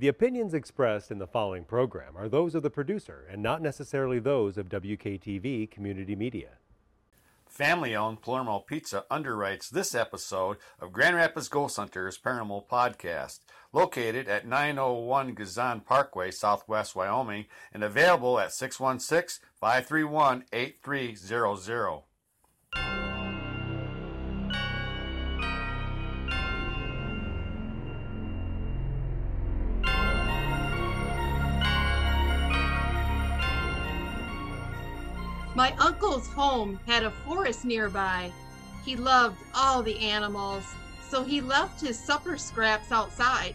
The opinions expressed in the following program are those of the producer and not necessarily those of WKTV Community Media. Family owned Palermo Pizza underwrites this episode of Grand Rapids Ghost Hunters Paranormal Podcast, located at 901 Gezon Parkway, Southwest Wyoming, and available at 616 531 8300. My uncle's home had a forest nearby. He loved all the animals, so he left his supper scraps outside.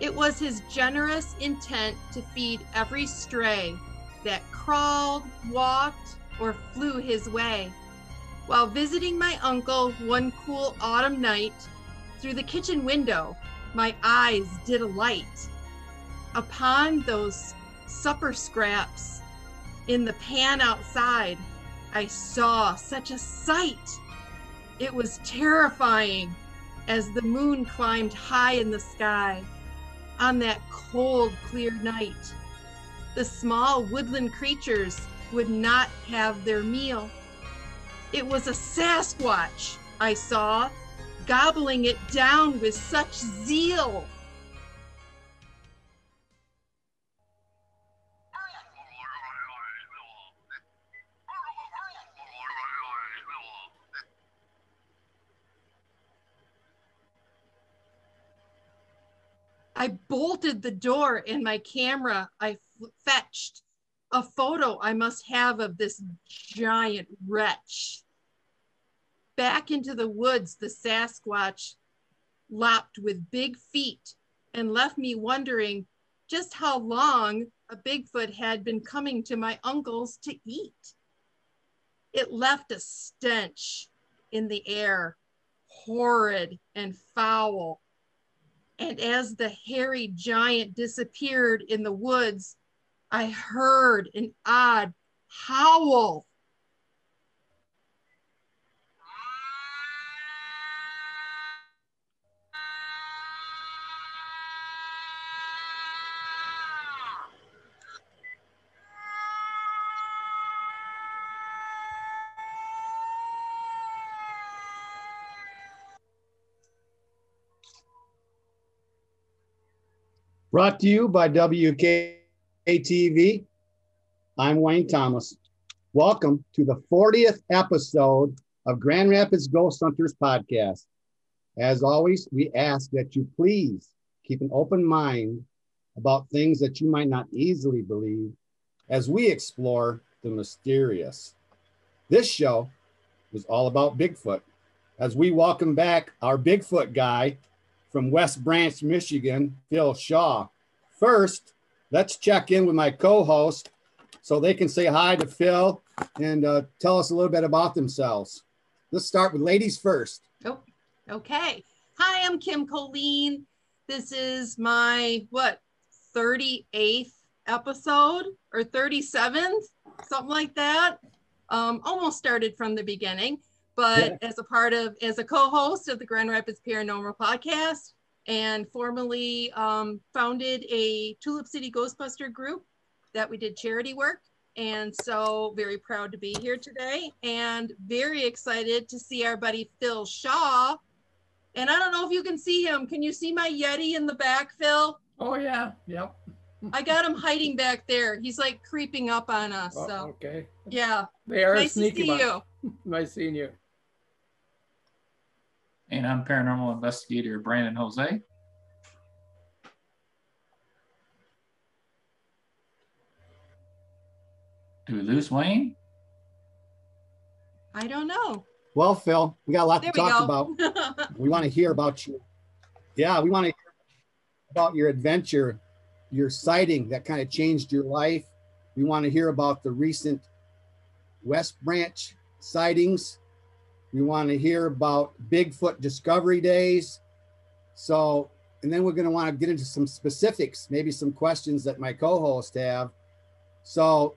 It was his generous intent to feed every stray that crawled, walked, or flew his way. While visiting my uncle one cool autumn night, through the kitchen window, my eyes did alight upon those supper scraps in the pan outside, I saw such a sight. It was terrifying as the moon climbed high in the sky on that cold, clear night. The small woodland creatures would not have their meal. It was a Sasquatch I saw, gobbling it down with such zeal. I bolted the door and my camera, I fetched a photo I must have of this giant wretch. Back into the woods, the Sasquatch lopped with big feet and left me wondering just how long a Bigfoot had been coming to my uncle's to eat. It left a stench in the air, horrid and foul and as the hairy giant disappeared in the woods, I heard an odd howl. Brought to you by WKTV. I'm Wayne Thomas. Welcome to the 40th episode of Grand Rapids Ghost Hunters podcast. As always, we ask that you please keep an open mind about things that you might not easily believe as we explore the mysterious. This show is all about Bigfoot as we welcome back our Bigfoot guy, from West Branch, Michigan, Phil Shaw. First, let's check in with my co host so they can say hi to Phil and uh, tell us a little bit about themselves. Let's start with ladies first. Oh, okay. Hi, I'm Kim Colleen. This is my, what, 38th episode or 37th, something like that. Um, almost started from the beginning but yeah. as a part of as a co-host of the grand rapids paranormal podcast and formally um, founded a tulip city ghostbuster group that we did charity work and so very proud to be here today and very excited to see our buddy phil shaw and i don't know if you can see him can you see my yeti in the back phil oh yeah yep I got him hiding back there. He's like creeping up on us. Oh, so okay. Yeah. They are nice sneaky. to see you. nice seeing you. And I'm paranormal investigator Brandon Jose. Do we lose Wayne? I don't know. Well, Phil, we got a lot There to talk go. about. We want to hear about you. Yeah, we want to hear about your adventure, your sighting that kind of changed your life. We want to hear about the recent West Branch sightings. We want to hear about Bigfoot Discovery Days. So and then we're going to want to get into some specifics, maybe some questions that my co-host have. So,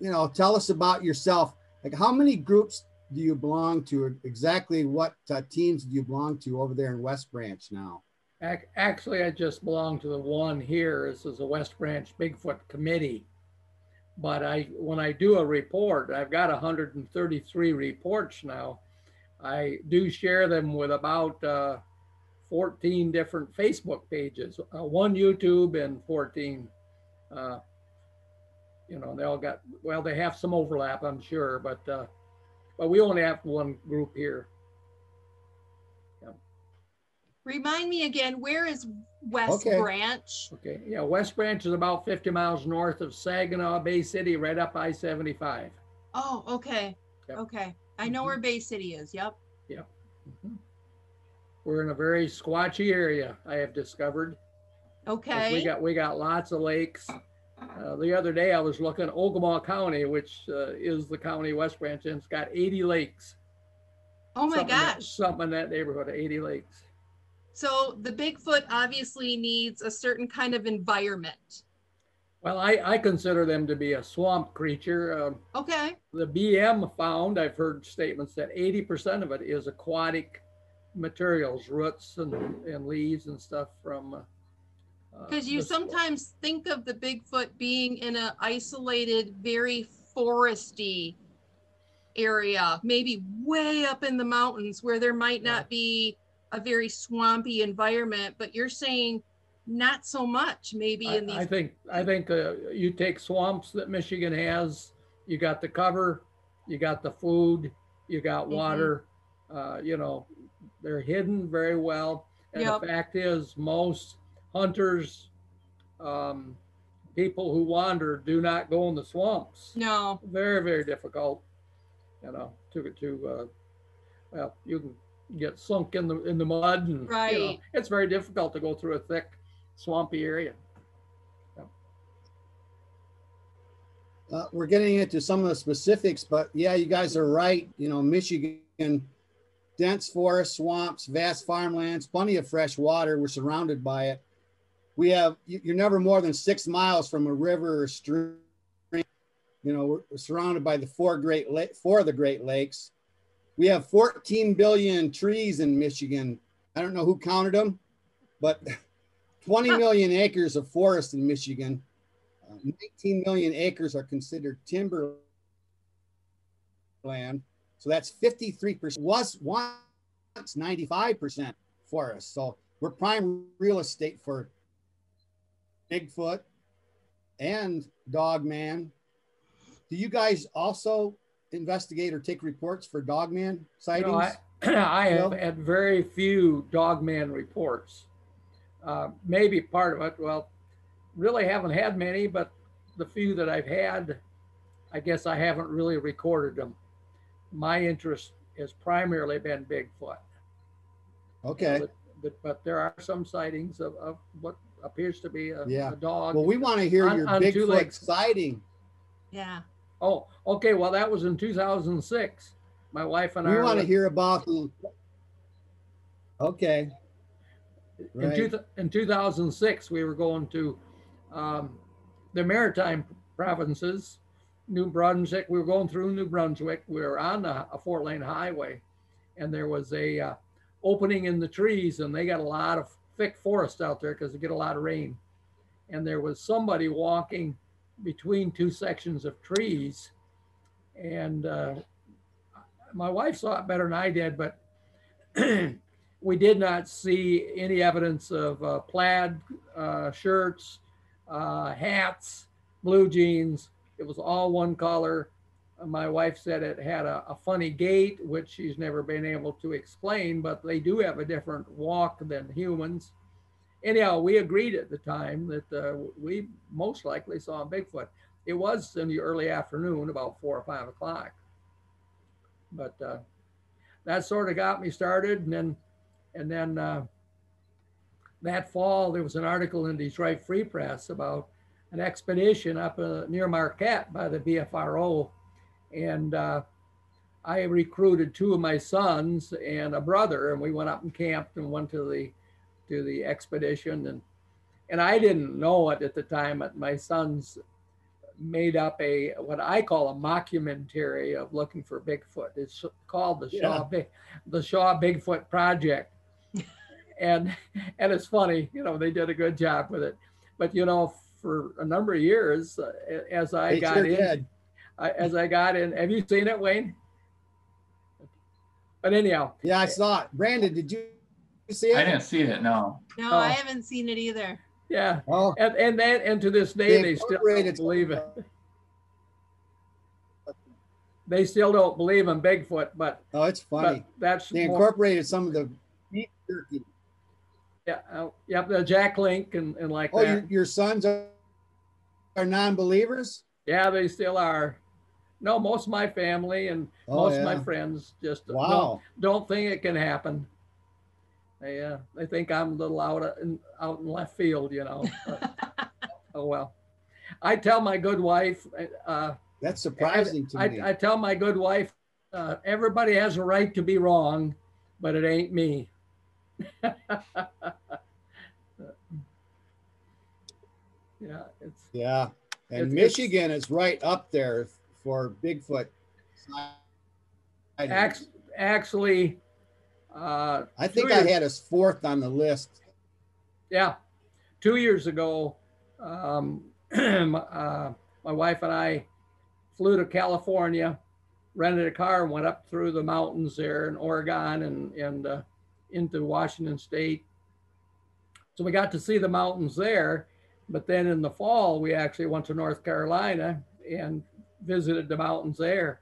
you know, tell us about yourself. Like, how many groups do you belong to? Exactly what uh, teams do you belong to over there in West Branch now? Actually, I just belong to the one here. This is the West Branch Bigfoot Committee. But I, when I do a report, I've got 133 reports now. I do share them with about uh, 14 different Facebook pages, uh, one YouTube and 14. Uh, you know, they all got well. They have some overlap, I'm sure, but uh, but we only have one group here. Remind me again, where is West Okay. Branch? Okay, yeah, West Branch is about 50 miles north of Saginaw Bay City, right up I-75. Oh, okay. Yep. Okay. I know where Bay City is. Yep. Mhm. We're in a very squatchy area, I have discovered. 'cause Okay. We got, we got lots of lakes. Uh, the other day I was looking, Ogemaw County, which uh, is the county West Branch, and it's got 80 lakes. oh my Something in that- gosh. Something in that neighborhood, 80 lakes. So the Bigfoot obviously needs a certain kind of environment. Well, I, I consider them to be a swamp creature. Um, Okay. the BM found, I've heard statements that 80% of it is aquatic materials, roots and, and leaves and stuff from. uh, uh, Because you the swamp. sometimes think of the Bigfoot being in an isolated, very foresty area, maybe way up in the mountains where there might Yeah. not be a very swampy environment, but you're saying not so much, maybe I, in I think, I think uh, you take swamps that Michigan has, you got the cover, you got the food, you got Mhm. water, uh, you know, they're hidden very well. And Yep. the fact is, most hunters, um, people who wander do not go in the swamps. No, very very difficult you know to get to uh well you can get sunk in the in the mud and you know, Right. it's very difficult to go through a thick swampy area Uh, we're getting into some of the specifics, but yeah, you guys are right. You know, Michigan, dense forests, swamps, vast farmlands, plenty of fresh water. We're surrounded by it. We have, you- you're never more than six miles from a river or stream. You know, we're- we're surrounded by the four great, La- four of the Great Lakes. We have 14 billion trees in Michigan. I don't know who counted them, but 20 million acres of forest in Michigan. Uh, 19 million acres are considered timber land. So that's 53%. Was once 95% forest. So we're prime real estate for Bigfoot and Dogman. Do you guys also investigate or take reports for Dogman sightings? know, I, I have had very few dogman reports uh, maybe part of it well really haven't had many but the few that i've had i guess i haven't really recorded them my interest has primarily been bigfoot okay. But, but, but there are some sightings of, of what appears to be a, Yeah. a dog. Well, we want to hear On- your on Bigfoot legs. sighting. yeah. oh, okay. Well, that was in 2006. My wife and I. We want to hear about the. Okay. In, two, in 2006, we were going to um, the maritime provinces, New Brunswick. We were going through New Brunswick. We were on a, a four lane highway, and there was a uh, opening in the trees, and they got a lot of thick forest out there because they get a lot of rain. And there was somebody walking between two sections of trees, and uh, my wife saw it better than I did, but we did not see any evidence of uh, plaid uh, shirts, uh, hats, blue jeans. It was all one color. My wife said it had a, a funny gait, which she's never been able to explain, but they do have a different walk than humans. Anyhow, we agreed at the time that uh, we most likely saw a Bigfoot. It was in the early afternoon, about four or five o'clock. But uh, that sort of got me started, and then and then uh, that fall, there was an article in the Detroit Free Press about an expedition up uh, near Marquette by the BFRO. And uh, I recruited two of my sons and a brother, and we went up and camped and went to the to the expedition and and I didn't know it at the time, but my sons made up a what I call a mockumentary of looking for Bigfoot. It's called the Shaw Yeah. Big the Shaw Bigfoot Project. And and it's funny, you know, they did a good job with it. But you know, for a number of years, uh, as I They got sure in. I, as I got in, have you seen it, Wayne? But anyhow, Yeah, I saw it. Brandon, did you see it? I didn't see it. No. No, Oh. I haven't seen it either. yeah, Oh, and and then and to this day they they still don't believe it. They still don't believe in Bigfoot, but Oh, it's but funny. that's They more- incorporated some of the beef jerky. Yeah, uh, yep, the Jack Link and, and like Oh, that. your, your sons are, are non-believers? Yeah, they still are. No, most of my family and Oh, most of my friends just don't, don't think it can happen. They uh, they think I'm a little out of, in, out in left field, you know. but, oh well. I tell my good wife, uh, That's surprising to me. I, I tell my good wife, uh, everybody has a right to be wrong, but it ain't me. yeah, it's yeah. And It's- it's- Michigan is right up there for Bigfoot. actually. Uh, I think I had us fourth on the list. Yeah, two years ago, um, uh, my wife and I flew to California, rented a car, and went up through the mountains there in Oregon and and uh, into Washington State. So we got to see the mountains there, but then in the fall we actually went to North Carolina and visited the mountains there.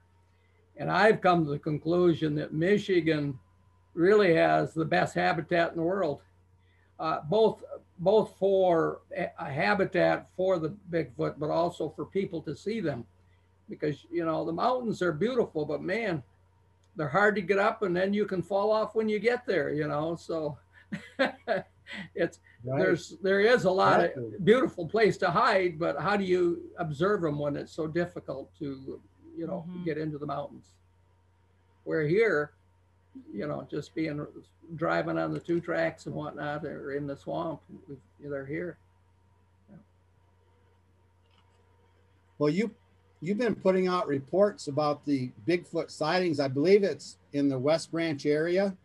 And I've come to the conclusion that Michigan really has the best habitat in the world uh, both both for a habitat for the Bigfoot, but also for people to see them, because you know the mountains are beautiful, but man, they're hard to get up, and then you can fall off when you get there. You know, so it's Right? there's there is a lot Exactly. of beautiful place to hide, but how do you observe them when it's so difficult to you know Mhm. get into the mountains? Where here, you know, just being driving on the two tracks and whatnot, or in the swamp, we- they're here. Well, you you've been putting out reports about the Bigfoot sightings. I believe it's in the West Branch area.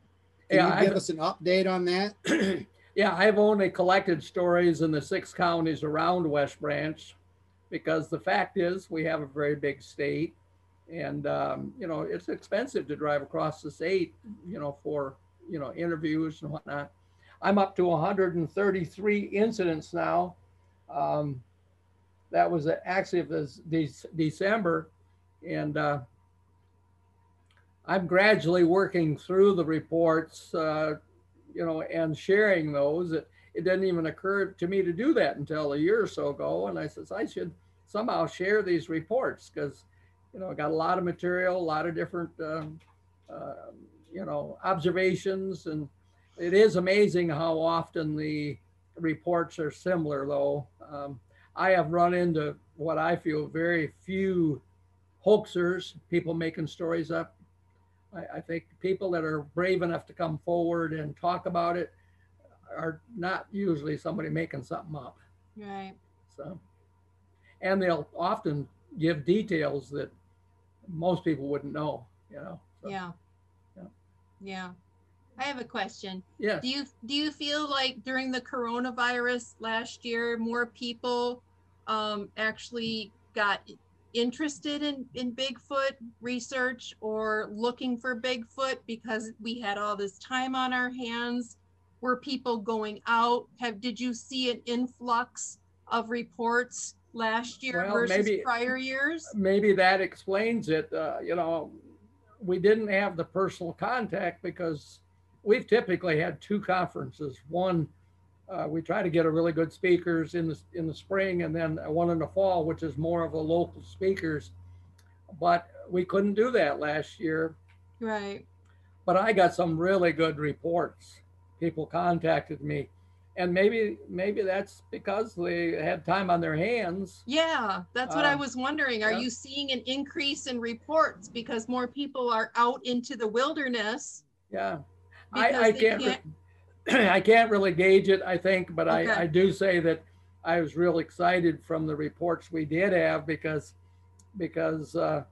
Can Yeah, you I've- give us an update on that? yeah, I've only collected stories in the six counties around West Branch because the fact is we have a very big state and um, you know it's expensive to drive across the state you know for you know interviews and whatnot i'm up to 133 incidents now um, that was actually this De- december and uh, i'm gradually working through the reports uh, you know and sharing those it, it didn't even occur to me to do that until a year or so ago and i says i should somehow share these reports because you know, I got a lot of material, a lot of different, um, uh, you know, observations, and it is amazing how often the reports are similar. Though um, I have run into what I feel very few hoaxers, people making stories up. I, I think people that are brave enough to come forward and talk about it are not usually somebody making something up. Right. So, and they'll often give details that most people wouldn't know, you know. So, Yeah. Yeah. Yeah. I have a question. Yeah. Do you do you feel like during the coronavirus last year, more people um, actually got interested in in Bigfoot research or looking for Bigfoot because we had all this time on our hands? Were people going out? Have did you see an influx of reports last year Well, versus maybe- prior years? Maybe that explains it. Uh, you know, we didn't have the personal contact because we've typically had two conferences. One, uh, we try to get a really good speakers in the in the spring, and then one in the fall, which is more of a local speakers. But we couldn't do that last year. Right. but I got some really good reports. People contacted me, and maybe maybe that's because they had time on their hands. Yeah, that's what I Um, was wondering. Are yeah. you seeing an increase in reports because more people are out into the wilderness? Yeah, I, I can't. I can't really gauge it, I think, but Okay. I, I do say that I was real excited from the reports we did have because because uh,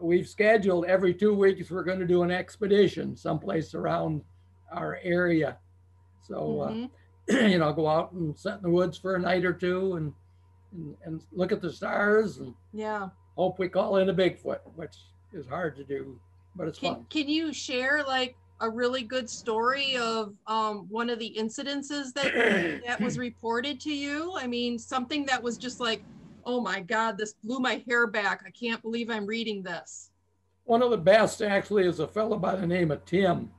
we've scheduled every two weeks we're going to do an expedition someplace around our area. So uh, Mhm. you know, go out and sit in the woods for a night or two and and, and look at the stars and Yeah. hope we call in a Bigfoot, which is hard to do, but it's Can, fun. can you share like a really good story of um, one of the incidences that that was reported to you? I mean, something that was just like, oh my God, this blew my hair back. I can't believe I'm reading this. One of the best actually is a fellow by the name of Tim.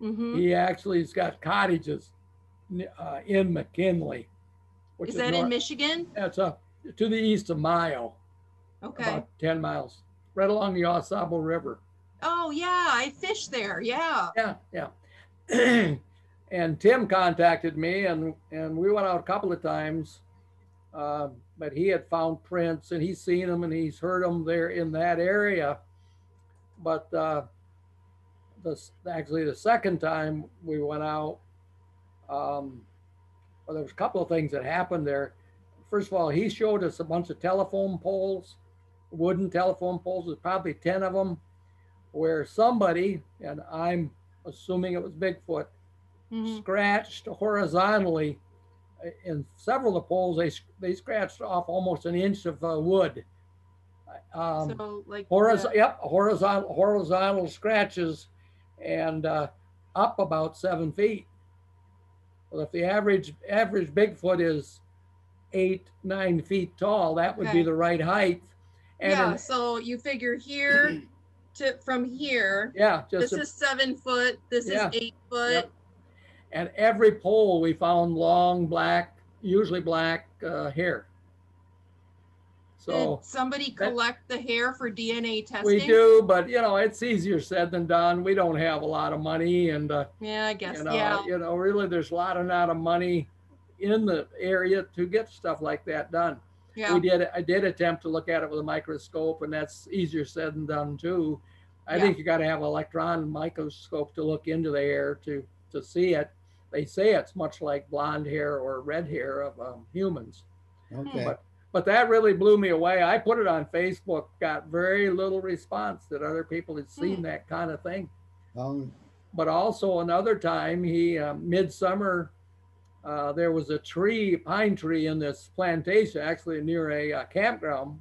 hmm He actually has got cottages uh, in McKinley, which Is that in Michigan? That's up to the east of Mio, Okay. about 10 miles, right along the Au Sable River. Oh yeah, I fished there. Yeah. Yeah, yeah. and Tim contacted me, and and we went out a couple of times. Uh, but he had found prints, and he's seen them, and he's heard them there in that area. But uh, the actually the second time we went out, um, well, there was a couple of things that happened there. First of all, he showed us a bunch of telephone poles, wooden telephone poles. There's probably ten of them where somebody, and I'm assuming it was Bigfoot, Mhm. scratched horizontally uh, in several of the poles. They they scratched off almost an inch of uh, wood. Um, so like horizontal, the- yep, horizontal horizontal scratches, and uh, up about seven feet. Well, if the average average Bigfoot is eight nine feet tall, that would be the right height. And yeah. an- So you figure here to from here. yeah, just This a- is seven foot. This Yeah. is eight foot. Yep. And every pole we found long black, usually black uh, hair. So Did somebody that- collect the hair for DNA testing? we do, but you know, it's easier said than done. We don't have a lot of money, and uh, Yeah, I guess. you know, yeah. you know, really, there's a lot of not of money in the area to get stuff like that done. Yeah. We did. I did attempt to look at it with a microscope, and that's easier said than done too. I Yeah. think you got to have an electron microscope to look into the hair to to see it. They say it's much like blonde hair or red hair of um, humans, Okay. but but that really blew me away. I put it on Facebook, got very little response that other people had seen Hmm. that kind of thing. Um, But also another time, he uh, midsummer, uh, there was a tree, pine tree in this plantation, actually near a uh, campground,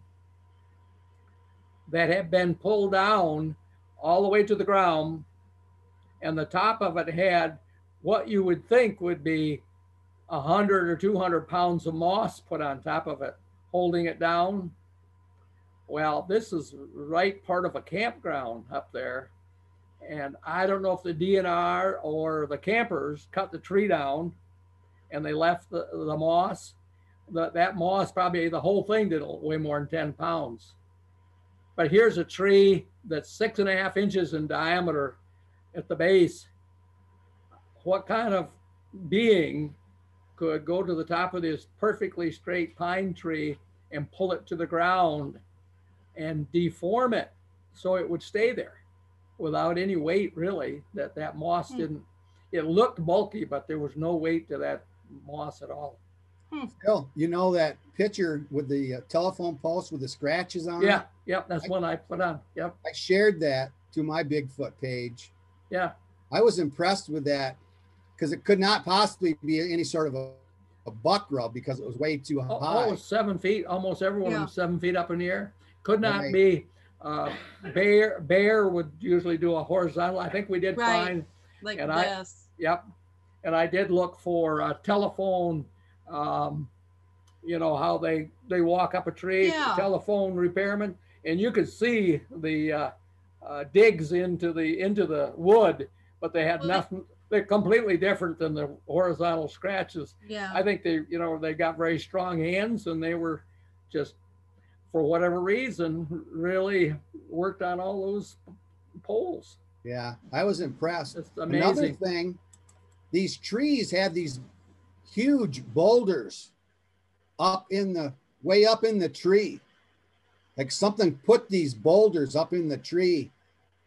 that had been pulled down all the way to the ground, and the top of it had what you would think would be a hundred or two hundred pounds of moss put on top of it, holding it down. Well, this is right part of a campground up there. And I don't know if the DNR or the campers cut the tree down and they left the, the moss. That that moss probably the whole thing did weigh more than 10 pounds. But here's a tree that's six and a half inches in diameter at the base. What kind of being could go to the top of this perfectly straight pine tree and pull it to the ground and deform it so it would stay there without any weight really that that moss Hmm. didn't it looked bulky but there was no weight to that moss at all Phil, you know that picture with the uh, telephone post with the scratches on yeah it? Yeah, yep that's I- one i put on yep I shared that to my Bigfoot page. yeah I was impressed with that because it could not possibly be any sort of a, a buck rub because it was way too high. oh, high. oh, seven feet almost everyone Yeah. was seven feet up in the air could not Right. be uh, bear bear would usually do a horizontal i think we did Right. fine like and I- this. Yep. And I did look for a telephone, um, you know, how they, they walk up a tree, Yeah. telephone repairman, and you could see the uh, uh, digs into the, into the wood, but they had Well, nothing, they're completely different than the horizontal scratches. Yeah. I think they, you know, they got very strong hands and they were just, for whatever reason, really worked on all those poles. Yeah, I was impressed. Another thing, these trees had these huge boulders up in the way up in the tree. Like something put these boulders up in the tree.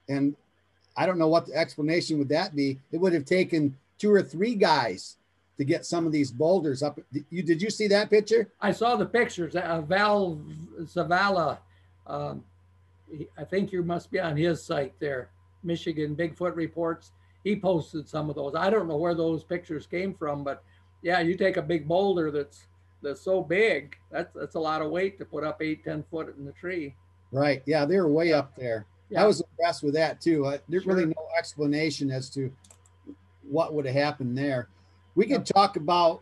And I don't know what the explanation would that be. It would have taken two or three guys to get some of these boulders up. You did you see that picture? I saw the pictures. Uh, Val Zavala, um, I think you must be on his site there, Michigan Bigfoot Reports. He posted some of those. I don't know where those pictures came from, but yeah, you take a big boulder that's that's so big. That's that's a lot of weight to put up eight, ten foot in the tree. Right. Yeah, they were way up there. Yeah. I was impressed with that too. Uh, there's really no explanation as to what would have happened there. We could talk about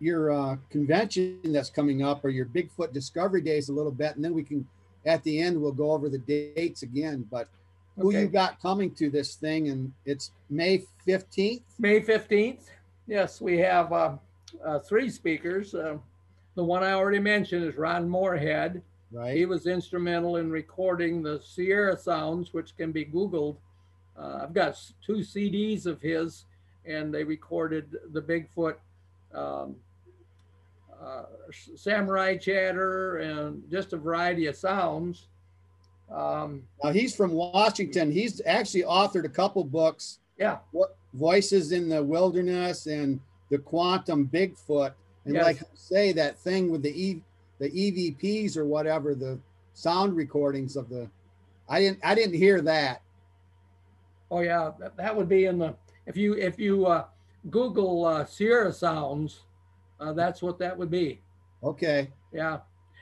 your uh, convention that's coming up or your Bigfoot Discovery Days a little bit, and then we can, at the end, we'll go over the dates again. But who you got coming to this thing, and it's May 15th. May 15th. Yes, we have uh, uh, three speakers. Uh, the one I already mentioned is Ron Morehead. Right. He was instrumental in recording the Sierra sounds, which can be Googled. Uh, I've got two CDs of his, and they recorded the Bigfoot, um, uh, samurai chatter, and just a variety of sounds. Um, Now he's from Washington. He's actually authored a couple books. Yeah, what voices in the wilderness and the quantum bigfoot. And Yes. like you say that thing with the e the evps or whatever the sound recordings of the i didn't i didn't hear that. Oh yeah, that, that would be in the if you if you uh, Google uh, Sierra sounds, uh, that's what that would be. okay. Yeah,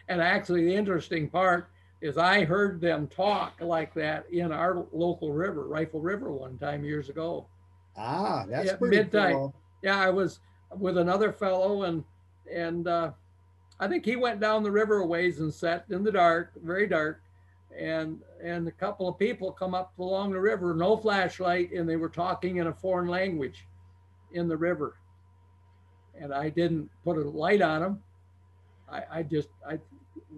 and actually the interesting part is I heard them talk like that in our local river, Rifle River, one time years ago. ah that's Yeah, pretty midnight. cool Yeah, I was with another fellow and and uh, I think he went down the river a ways and sat in the dark, very dark, and and a couple of people come up along the river, no flashlight, and they were talking in a foreign language in the river. And I didn't put a light on them. I, I just I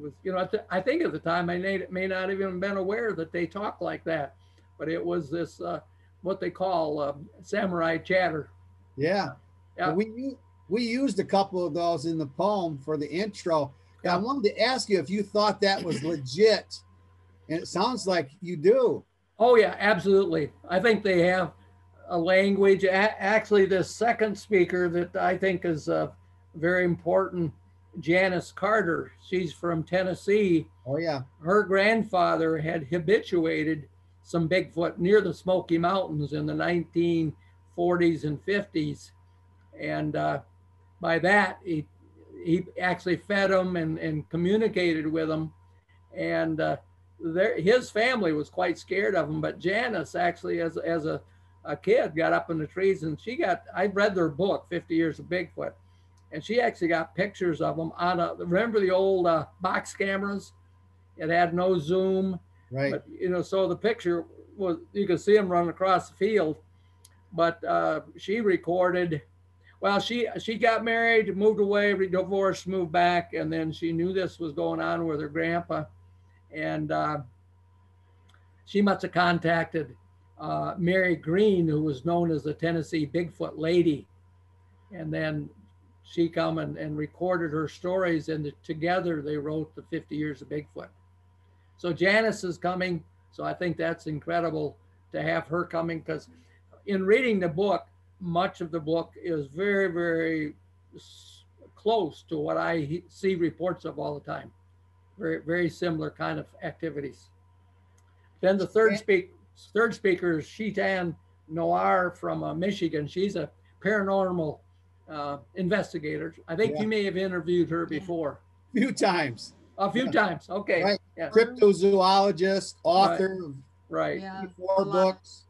was you know I, th- I think at the time I may, may not even been aware that they talk like that, but it was this uh, what they call uh, samurai chatter. yeah, Yeah. Well, we we used a couple of those in the poem for the intro And i wanted to ask you if you thought that was legit and it sounds like you do Oh yeah, absolutely. I think they have a language. A- actually, the second speaker that I think is uh, very important, Janice Carter. She's from Tennessee. oh yeah Her grandfather had habituated some Bigfoot near the Smoky Mountains in the 1940s and 50s, and uh, by that he he actually fed them and, and communicated with them, and uh, there, his family was quite scared of him. But Janice actually, as as a a kid, got up in the trees and she got. I read their book, Fifty Years of Bigfoot, and she actually got pictures of them on a. Remember the old uh, box cameras? It had no zoom, right but you know, so the picture was you could see them running across the field. But uh, she recorded. Well, she she got married, moved away, divorced, moved back, and then she knew this was going on with her grandpa, and uh, she must have contacted uh, Mary Green, who was known as the Tennessee Bigfoot Lady, and then she come and, and recorded her stories, and together they wrote the 50 Years of Bigfoot. So Janice is coming, so I think that's incredible to have her coming because in reading the book, much of the book is very, very close to what I he- see reports of all the time. Very, very similar kind of activities. Then the third speak, third speaker is Sheetan Noir from uh, Michigan. She's a paranormal uh, investigator. I think Yeah. you may have interviewed her before A few times a few Yeah. times. Okay, Right. yeah, cryptozoologist author of right. Yeah. four books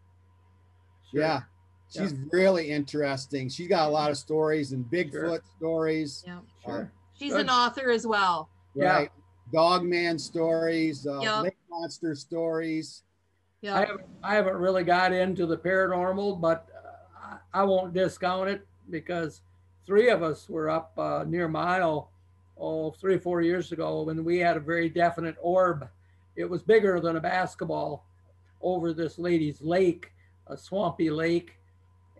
Sure. Yeah. She's really interesting. She's got a lot of stories and Bigfoot Sure. stories. Yeah. Sure. She's Good. an author as well. Yeah. Right. Dogman stories, uh, Yep. lake monster stories. Yeah. I haven't, I haven't really got into the paranormal, but uh, I, I won't discount it because three of us were up uh, near Mio, oh, three or four years ago when we had a very definite orb. It was bigger than a basketball over this lady's lake, a swampy lake.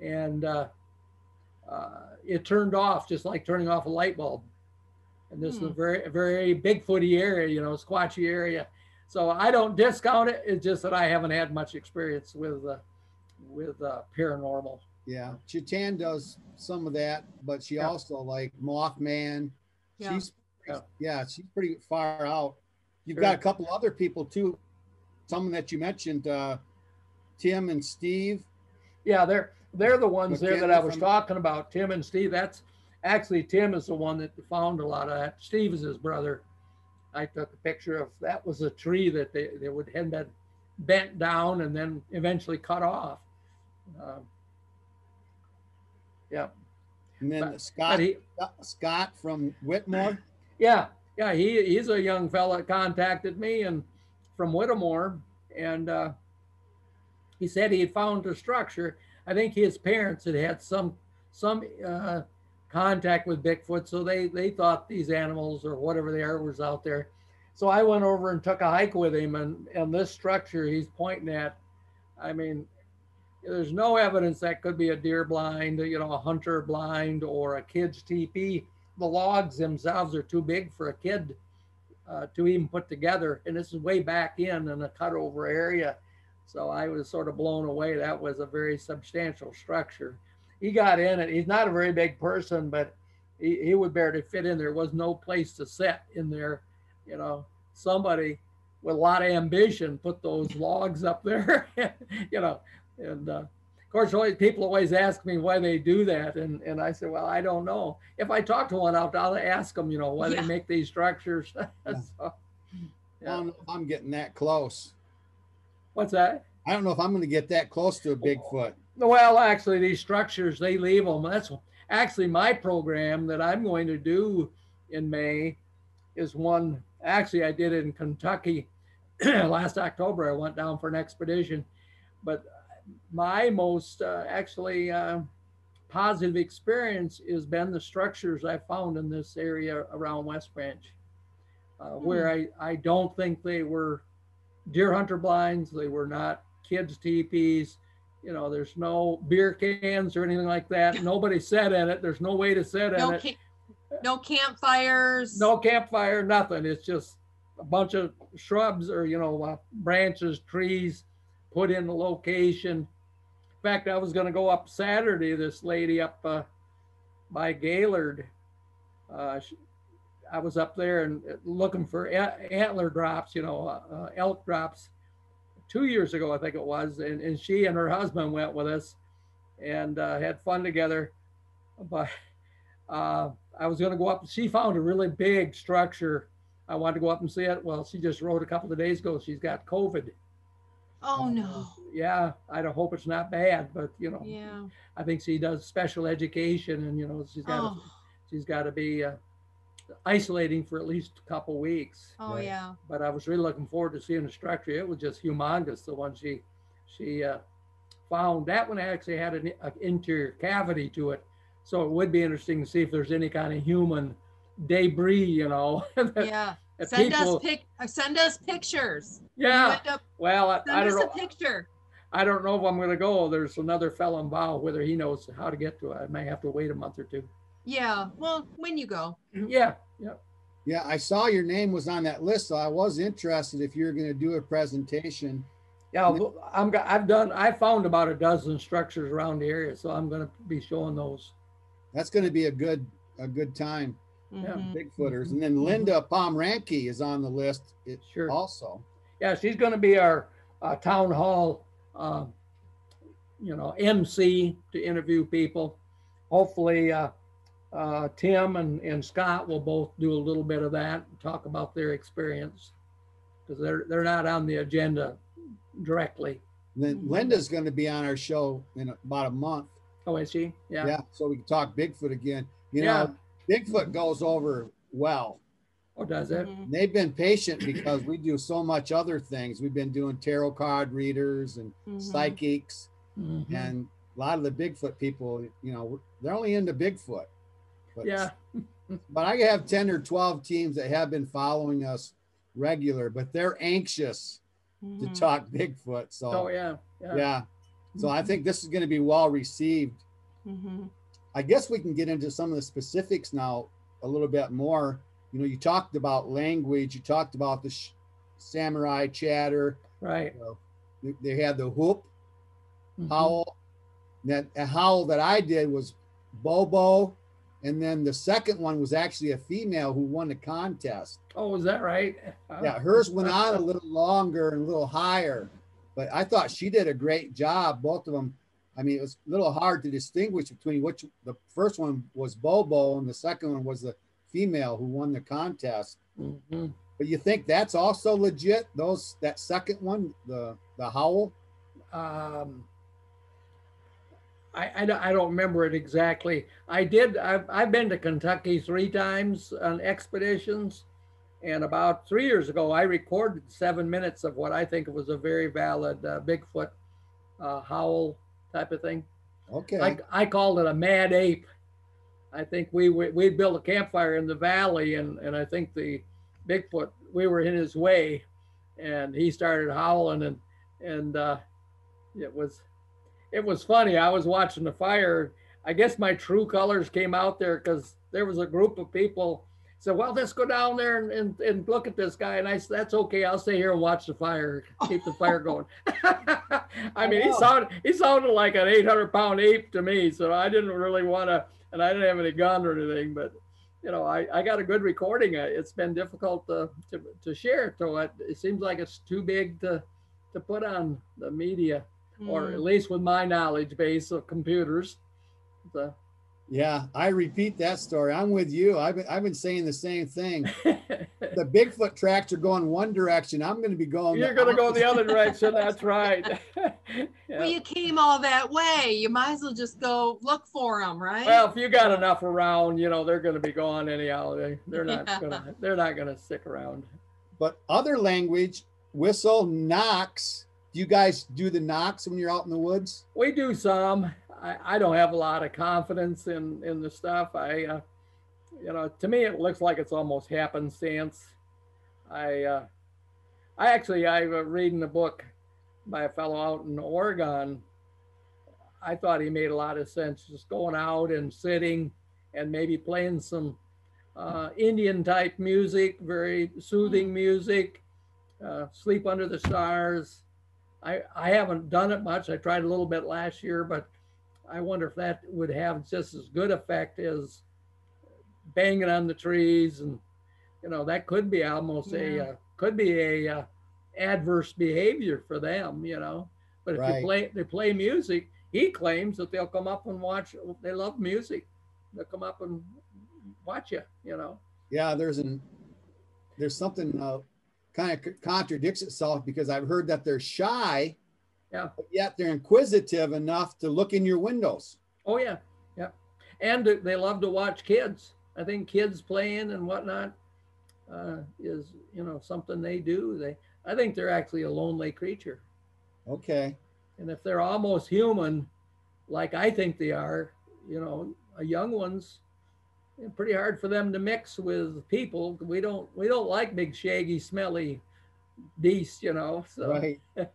And uh, uh, it turned off just like turning off a light bulb. And this is a Hmm. very, very Bigfooty area, you know, squatchy area. So I don't discount it. It's just that I haven't had much experience with uh, with uh, paranormal. Yeah, Chitan does some of that, but she Yeah. also like Mothman. Yeah. She's Yeah. yeah, she's pretty far out. You've Sure. got a couple other people too. Someone that you mentioned, uh, Tim and Steve. Yeah, they're they're the ones there that I was from- talking about. Tim and Steve. That's actually Tim is the one that found a lot of that. Steve is his brother. I took a picture of that was a tree that they, they would had been bent down and then eventually cut off. Um, yeah, And then But- Scott but he Scott from Whittemore. Yeah, yeah, he he's a young fella contacted me and from Whittemore, and uh, he said he had found a structure. I think his parents had had some some uh, contact with Bigfoot, so they they thought these animals or whatever they are was out there. So I went over and took a hike with him, and and this structure he's pointing at, I mean, there's no evidence that could be a deer blind, you know, a hunter blind, or a kid's teepee the logs themselves are too big for a kid uh, to even put together. And this is way back in in a cutover area. So I was sort of blown away. That was a very substantial structure. He got in it. He's not a very big person, but he, he would barely fit in. There was no place to sit in there. You know, somebody with a lot of ambition put those logs up there, you know, and uh, of course, always people always ask me why they do that, and and I said, well, I don't know. If I talk to one out, I'll ask them, you know, why Yeah. they make these structures. So, I yeah. don't know if I'm getting that close. What's that? I don't know if I'm going to get that close to a Bigfoot. Well, actually, these structures they leave them. That's actually my program that I'm going to do in May is one. Actually, I did it in Kentucky last October. I went down for an expedition, but my most uh, actually uh, positive experience has been the structures I found in this area around West Branch, uh, where I, I don't think they were deer hunter blinds. They were not kids' teepees. You know, there's no beer cans or anything like that. Nobody sat in it. There's no way to sit in No, it. no campfires. No campfire, nothing. It's just a bunch of shrubs or, you know, uh, branches, trees put in the location. In fact, I was going to go up Saturday. This lady up uh, by Gaylord, uh, she, I was up there and uh, looking for antler drops, you know, uh, uh, elk drops two years ago, I think it was. And, and she and her husband went with us and uh, had fun together. But I was going to go up. She found a really big structure. I wanted to go up and see it. Well, she just wrote a couple of days ago. She's got COVID. Oh no. Yeah, I don't hope it's not bad, but you know, Yeah. I think she does special education, and you know, she's got Oh, to, she's got to be uh, isolating for at least a couple weeks. oh Right. yeah. But I was really looking forward to seeing the structure. It was just humongous. The one she she uh, found that one actually had an, an interior cavity to it, so it would be interesting to see if there's any kind of human debris, you know. Yeah. Send people- us pic. uh, Send us pictures. You Yeah. up- Well, I, I don't know. a picture. I don't know if I'm going to go. There's another fellow involved. Whether he knows how to get to it, I may have to wait a month or two. Yeah. Well, when you go. Yeah, yeah. Yeah, I saw your name was on that list, so I was interested if you're going to do a presentation. Yeah, I'll- I'm, I've done, I found about a dozen structures around the area, so I'm gonna be showing those. That's going to be a good a good time. Mhm. Bigfooters, and then Linda Pomranke is on the list it, Sure. also. Yeah, she's gonna be our, uh, town hall, um, you know, MC to interview people. Hopefully, uh, uh, Tim and, and Scott will both do a little bit of that, and talk about their experience. Cause they're, they're not on the agenda directly. Then Mhm. Linda's going to be on our show in about a month. Oh, is she? Yeah, Yeah. so we can talk Bigfoot again. You Yeah. know, Bigfoot goes over well. Oh, does it? Mhm. They've been patient because we do so much other things. We've been doing tarot card readers and Mhm. psychics, Mhm. and a lot of the Bigfoot people, you know, they're only into Bigfoot. But, Yeah. but I have 10 or 12 teams that have been following us regular, but they're anxious to Mhm. talk Bigfoot. So, Oh, yeah. Yeah. yeah. So I think this is going to be well received. Mhm. I guess we can get into some of the specifics now a little bit more. You know, you talked about language, you talked about the sh- samurai chatter. Right. You know, they- had the whoop, Mhm. howl, That a howl that I did was Bobo, and then the second one was actually a female who won the contest. Oh, is that right? Yeah, hers went on a little longer and a little higher, but I thought she did a great job. Both of them. I mean, it was a little hard to distinguish between which the first one was Bobo and the second one was the female who won the contest. Mhm. But you think that's also legit? Those that second one, the the howl. um, I, I, don't, I don't remember it exactly. I did, I've, I've been to Kentucky three times on expeditions. And about three years ago, I recorded seven minutes of what I think was a very valid uh, Bigfoot uh, howl type of thing. Okay. I, I called it a mad ape. I think we we we built a campfire in the valley, and and I think the Bigfoot we were in his way, and he started howling, and and uh, it was it was funny. I was watching the fire. I guess my true colors came out there because there was a group of people said, "Well, let's go down there and, and, and look at this guy." And I said, "That's okay. I'll stay here and watch the fire, keep the fire going." I mean, he sounded he sounded like an 800 pound ape to me, so I didn't really want to, and I didn't have any gun or anything, but. You know, I, I got a good recording. Uh, It's been difficult to, to, to share. So it, it seems like it's too big to, to put on the media or Mm. at least with my knowledge base of computers. So, yeah, I repeat that story. I'm with you. I've been I've been saying the same thing. The Bigfoot tracks are going one direction. I'm going to be going. you're going to go the other direction. That's right. Yeah. Well, you came all that way. You might as well just go look for them, right? Well, if you got enough around, you know they're going to be gone anyhow. They they're not Yeah. gonna they're not going to stick around. But other language, whistle, knocks. Do you guys do the knocks when you're out in the woods? We do some. I, I don't have a lot of confidence in in the stuff. I, uh, you know, to me it looks like it's almost happenstance. I, uh, I actually I was reading a book by a fellow out in Oregon. I thought he made a lot of sense, just going out and sitting and maybe playing some uh, Indian type music, very soothing music. Uh, sleep under the stars. I, I haven't done it much. I tried a little bit last year, but I wonder if that would have just as good effect as banging on the trees and you know that could be almost Yeah. a uh, could be a uh, adverse behavior for them you know but if Right. you play they play music he claims that they'll come up and watch they love music they'll come up and watch you you know Yeah, there's an there's something uh, kind of contradicts itself because I've heard that they're shy, Yeah. but yet they're inquisitive enough to look in your windows. Oh yeah, yeah, and they- love to watch kids. I think kids playing and whatnot uh, is you know something they do. They I think they're actually a lonely creature, Okay. and if they're almost human, like I think they are, you know, a young ones, it's pretty hard for them to mix with people. We don't we don't like big shaggy smelly beasts, you know. So, Right.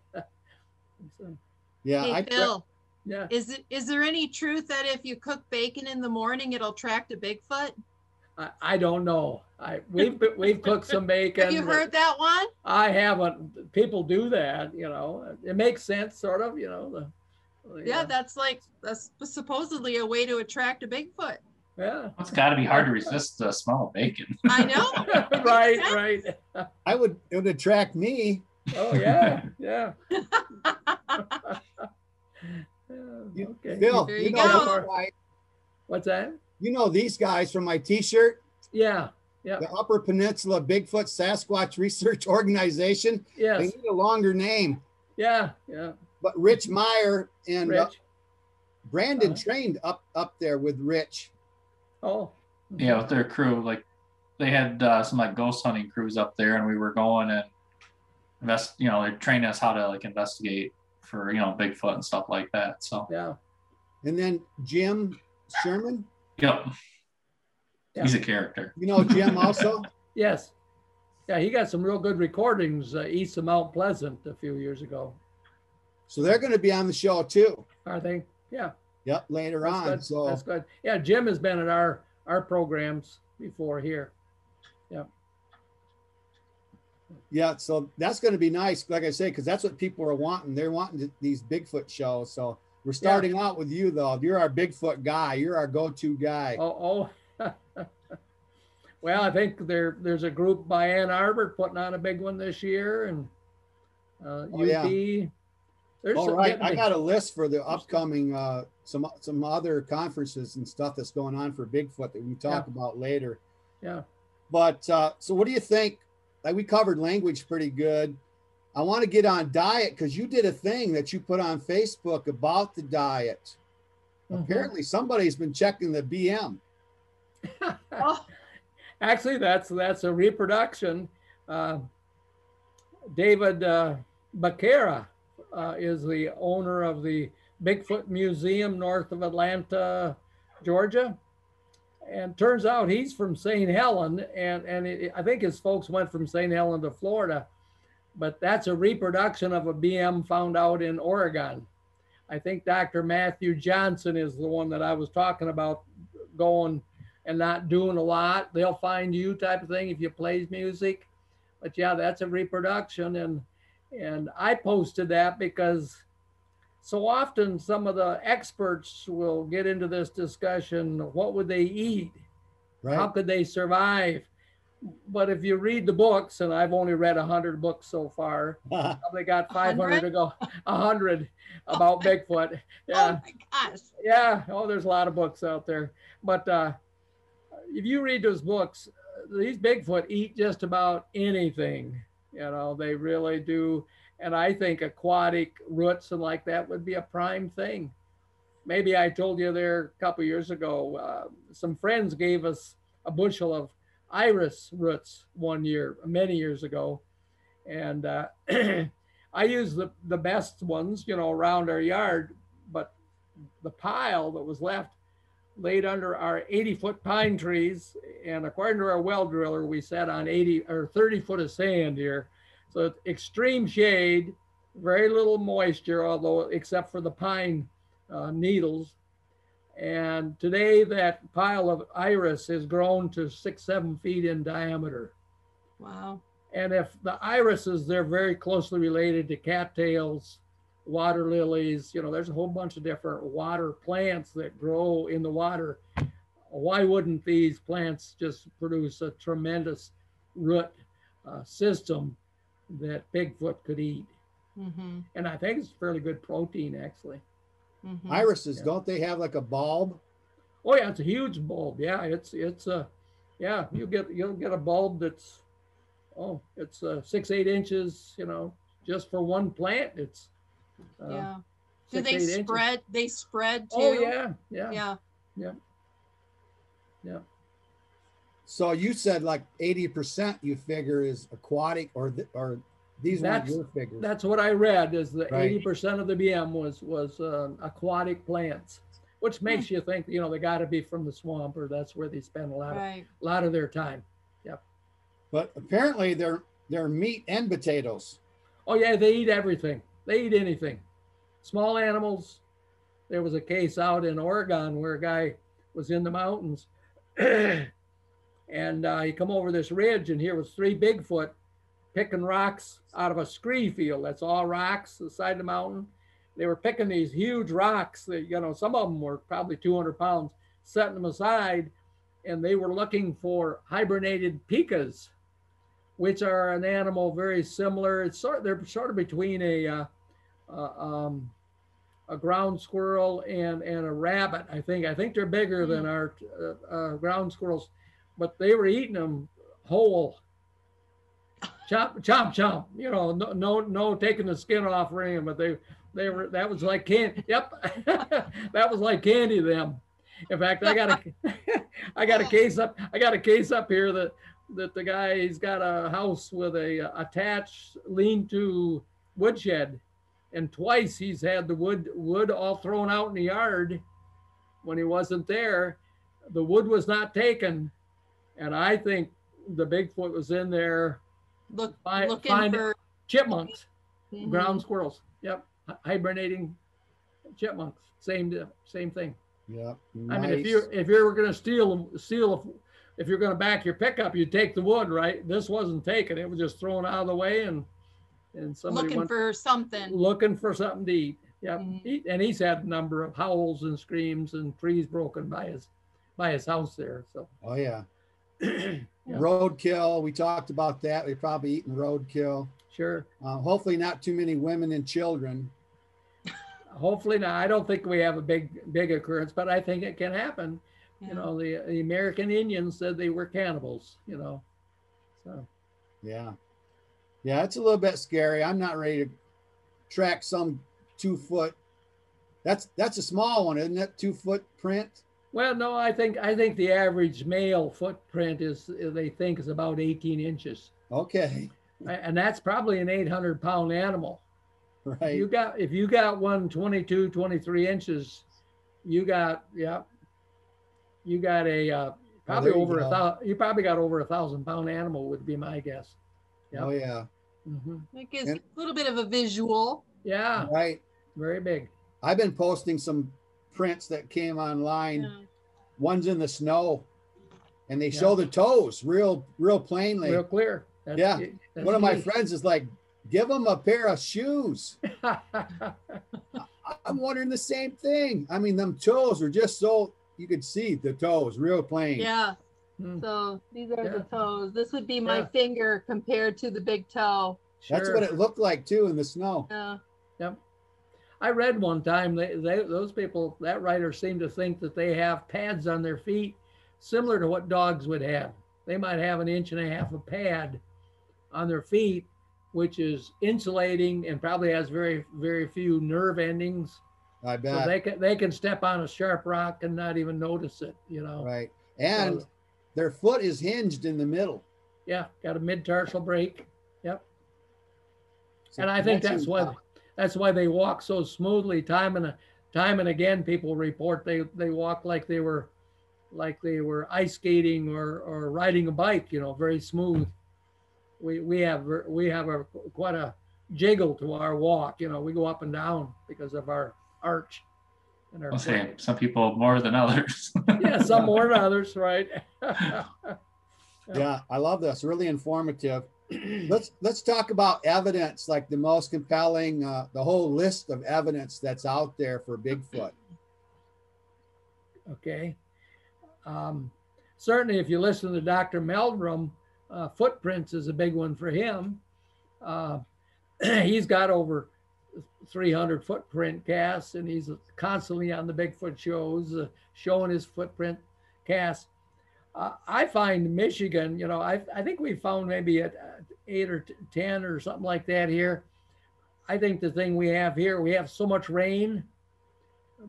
so, Yeah. hey, I Phil, yeah. is it is there any truth that if you cook bacon in the morning, it'll attract a Bigfoot? I, I don't know. I we've we've cooked some bacon. Have you but- heard that one? I haven't. People do that, you know. It makes sense, sort of, you know. The, the, Yeah, uh, that's like that's supposedly a way to attract a Bigfoot. yeah. It's got to be hard to resist the smell of bacon. I know. right, right. I would it would attract me. Oh yeah, yeah. Yeah, You- okay. Phil, There you, you know go. these What's that? you know these guys from my T-shirt, Yeah, yeah, the Upper Peninsula Bigfoot Sasquatch Research Organization. Yeah. They need a longer name, yeah, yeah. but Rich Meyer and uh, Brandon Uh-huh. trained up up there with Rich. Oh, yeah, with their crew, like they had uh, some like ghost hunting crews up there, and we were going and invest. You know, they trained us how to like investigate for you know Bigfoot and stuff like that. So, yeah, And then Jim Sherman. yep, Yeah. he's a character. You know Jim also. yes. Yeah, he got some real good recordings uh, east of Mount Pleasant a few years ago. So they're going to be on the show too. Are they? Yeah. Yep, later That's on. good. So That's good. Yeah, Jim has been at our our programs before here. Yeah, so that's going to be nice. Like I say, because that's what people are wanting. They're wanting these Bigfoot shows. So We're starting out with you though. You're our Bigfoot guy. You're our go-to guy. Oh, oh. well, I think there there's a group by Ann Arbor putting on a big one this year, and uh, Oh, UP. yeah. There's All right, I got a list for the upcoming uh, some some other conferences and stuff that's going on for Bigfoot that we can talk about later. Yeah. But uh, so, what do you think? Like we covered language pretty good. I want to get on diet because you did a thing that you put on Facebook about the diet. Mhm. Apparently, somebody's been checking the BM. Oh, Actually, that's that's a reproduction. Uh, David uh, Bakara uh, is the owner of the Bigfoot Museum north of Atlanta, Georgia. And turns out he's from St. Helen, and and it, I think his folks went from St. Helen to Florida, but that's a reproduction of a BM found out in Oregon. I think Dr. Matthew Johnson is the one that I was talking about going and not doing a lot. They'll find you type of thing if you plays music. But yeah, that's a reproduction and and I posted that because so often some of the experts will get into this discussion what would they eat? How could they survive? But if you read the books, and I've only read 100 books so far, probably got 500 to go, 100 about Bigfoot. Yeah. oh my gosh. Yeah, oh, there's a lot of books out there. But uh, if you read those books, uh, these Bigfoot eat just about anything. You know, they really do. And I think aquatic roots and like that would be a prime thing. Maybe I told you there a couple years ago, uh, some friends gave us a bushel of iris roots one year, many years ago. And uh, I used the, the best ones, you know, around our yard, but the pile that was left laid under our 80 foot pine trees. And according to our well driller, we sat on 80 or 30 foot of sand here. So it's extreme shade, very little moisture, although except for the pine uh, needles. And today that pile of iris has grown to six, seven feet in diameter. Wow. And if the irises, they're very closely related to cattails, water lilies. You know, there's a whole bunch of different water plants that grow in the water. Why wouldn't these plants just produce a tremendous root uh, system that Bigfoot could eat? Mm-hmm. And I think it's fairly good protein, actually. Mm-hmm. Irises, Yeah. don't they have like a bulb? Oh yeah, it's a huge bulb. Yeah, it's it's a yeah. You get you'll get a bulb that's oh it's uh, six eight inches. You know, just for one plant, it's uh, yeah. Do six, they eight inches. spread? They spread too. Oh yeah. yeah, yeah, Yeah. So you said like 80% you figure is aquatic or th- or these weren't That's- your figures. That's what I read. Is that Right. eighty percent of the BM was was uh, aquatic plants, which makes you think you know they got to be from the swamp or that's where they spend a lot of Right. lot of their time. Yep. But apparently they're they're meat and potatoes. Oh yeah, they eat everything. They eat anything. Small animals. There was a case out in Oregon where a guy was in the mountains, and uh, he come over this ridge, and here was three Bigfoot picking rocks out of a scree field. That's all rocks the side of the mountain. They were picking these huge rocks that you know some of them were probably 200 pounds, setting them aside, and they were looking for hibernated pikas which are an animal very similar. It's sort they're sort of between a uh, uh, um, a ground squirrel and and a rabbit. I think I think they're bigger than our uh, uh, ground squirrels, but they were eating them whole. Chop, chop, chop. You know, no, no, no, taking the skin off or anything, but they, they were. That was like candy. Yep, that was like candy to them. In fact, I got a, I got a case up. I got a case up here that that the guy he's got a house with a uh, attached lean-to woodshed, and twice he's had the wood wood all thrown out in the yard when he wasn't there. The wood was not taken, and I think the Bigfoot was in there. Look, Fi- looking find- for Chipmunks, Mhm. ground squirrels. Yep, hibernating chipmunks. Same deal, same thing. Yeah. Nice. I mean, if you're if you're going to steal steal if you're going to back your pickup, you take the wood, right? This wasn't taken; it was just thrown out of the way, and and somebody looking went for something. looking for something to eat. Yep. Mhm. He, and he's had a number of howls and screams and trees broken by his by his house there. So Oh yeah. Yeah. Roadkill. We talked about that. We're probably eating roadkill. sure. Uh, hopefully, not too many women and children. Hopefully not. I don't think we have a big big occurrence, but I think it can happen. Yeah. You know, the the American Indians said they were cannibals. You know, so Yeah. Yeah, it's a little bit scary. I'm not ready to track some two foot. That's that's a small one, isn't it? Two foot print. Well, no, I think I think the average male footprint is they think is about 18 inches, Okay. And that's probably an 800 pound animal. Right. You got if you got one 22, 23 inches, you got yeah, you got a uh, probably there you over a go. thousand. You probably got over a thousand pound animal would be my guess. Yep. Oh yeah. hmm It gives And- a little bit of a visual. Yeah, Right. very big. I've been posting some prints that came online. Yeah. One's in the snow, and they Yeah. show the toes real, real plainly. Real clear. That's, Yeah. that's One of my neat. friends is like, "Give them a pair of shoes." I'm wondering the same thing. I mean, them toes are just so you could see the toes real plain. Yeah. Hmm, So these are Yeah. the toes. This would be my Yeah. finger compared to the big toe. That's what it looked like too in the snow. Yeah. I read one time they, they those people that writer seemed to think that they have pads on their feet similar to what dogs would have. They might have an inch and a half of pad on their feet, which is insulating and probably has very very few nerve endings, I so bet. they can they can step on a sharp rock and not even notice it. You know. right. And So- their foot is hinged in the middle. Yeah, got a mid tarsal break. Yep. So and I think that's why that's why they walk so smoothly. Time and time and again, people report they they walk like they were like they were ice skating or or riding a bike. You know, very smooth. We we have we have a quite a jiggle to our walk. You know, we go up and down because of our arch. And our I'll say some people more than others. yeah, some more than others, right? Yeah, I love this. Really informative. Let's let's talk about evidence, like the most compelling, uh, the whole list of evidence that's out there for Bigfoot. Okay. Um, certainly, if you listen to Dr. Meldrum, uh, footprints is a big one for him. Uh, he's got over 300 footprint casts, and he's constantly on the Bigfoot shows, uh, showing his footprint casts. Uh, I find Michigan, you know, I, I think we found maybe at eight or t- 10 or something like that here. I think the thing we have here, we have so much rain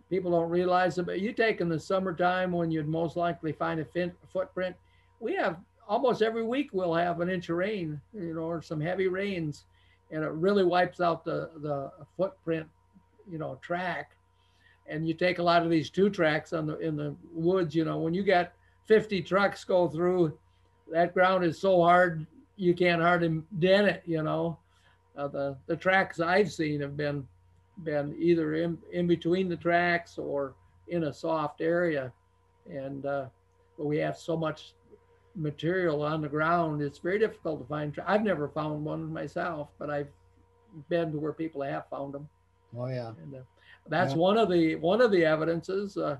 people don't realize it, but you take in the summertime when you'd most likely find a fin- footprint. We have almost every week we'll have an inch of rain, you know, or some heavy rains, and it really wipes out the the footprint, you know, track. And you take a lot of these two tracks on the in the woods, you know, when you got 50 trucks go through, that ground is so hard you can't hardly dent it, you know. Uh, the the tracks I've seen have been been either in, in between the tracks or in a soft area. And uh, but we have so much material on the ground, it's very difficult to find. Tra- I've never found one myself, but I've been to where people have found them. Oh yeah, And uh, that's Yeah. one of the one of the evidences. Uh,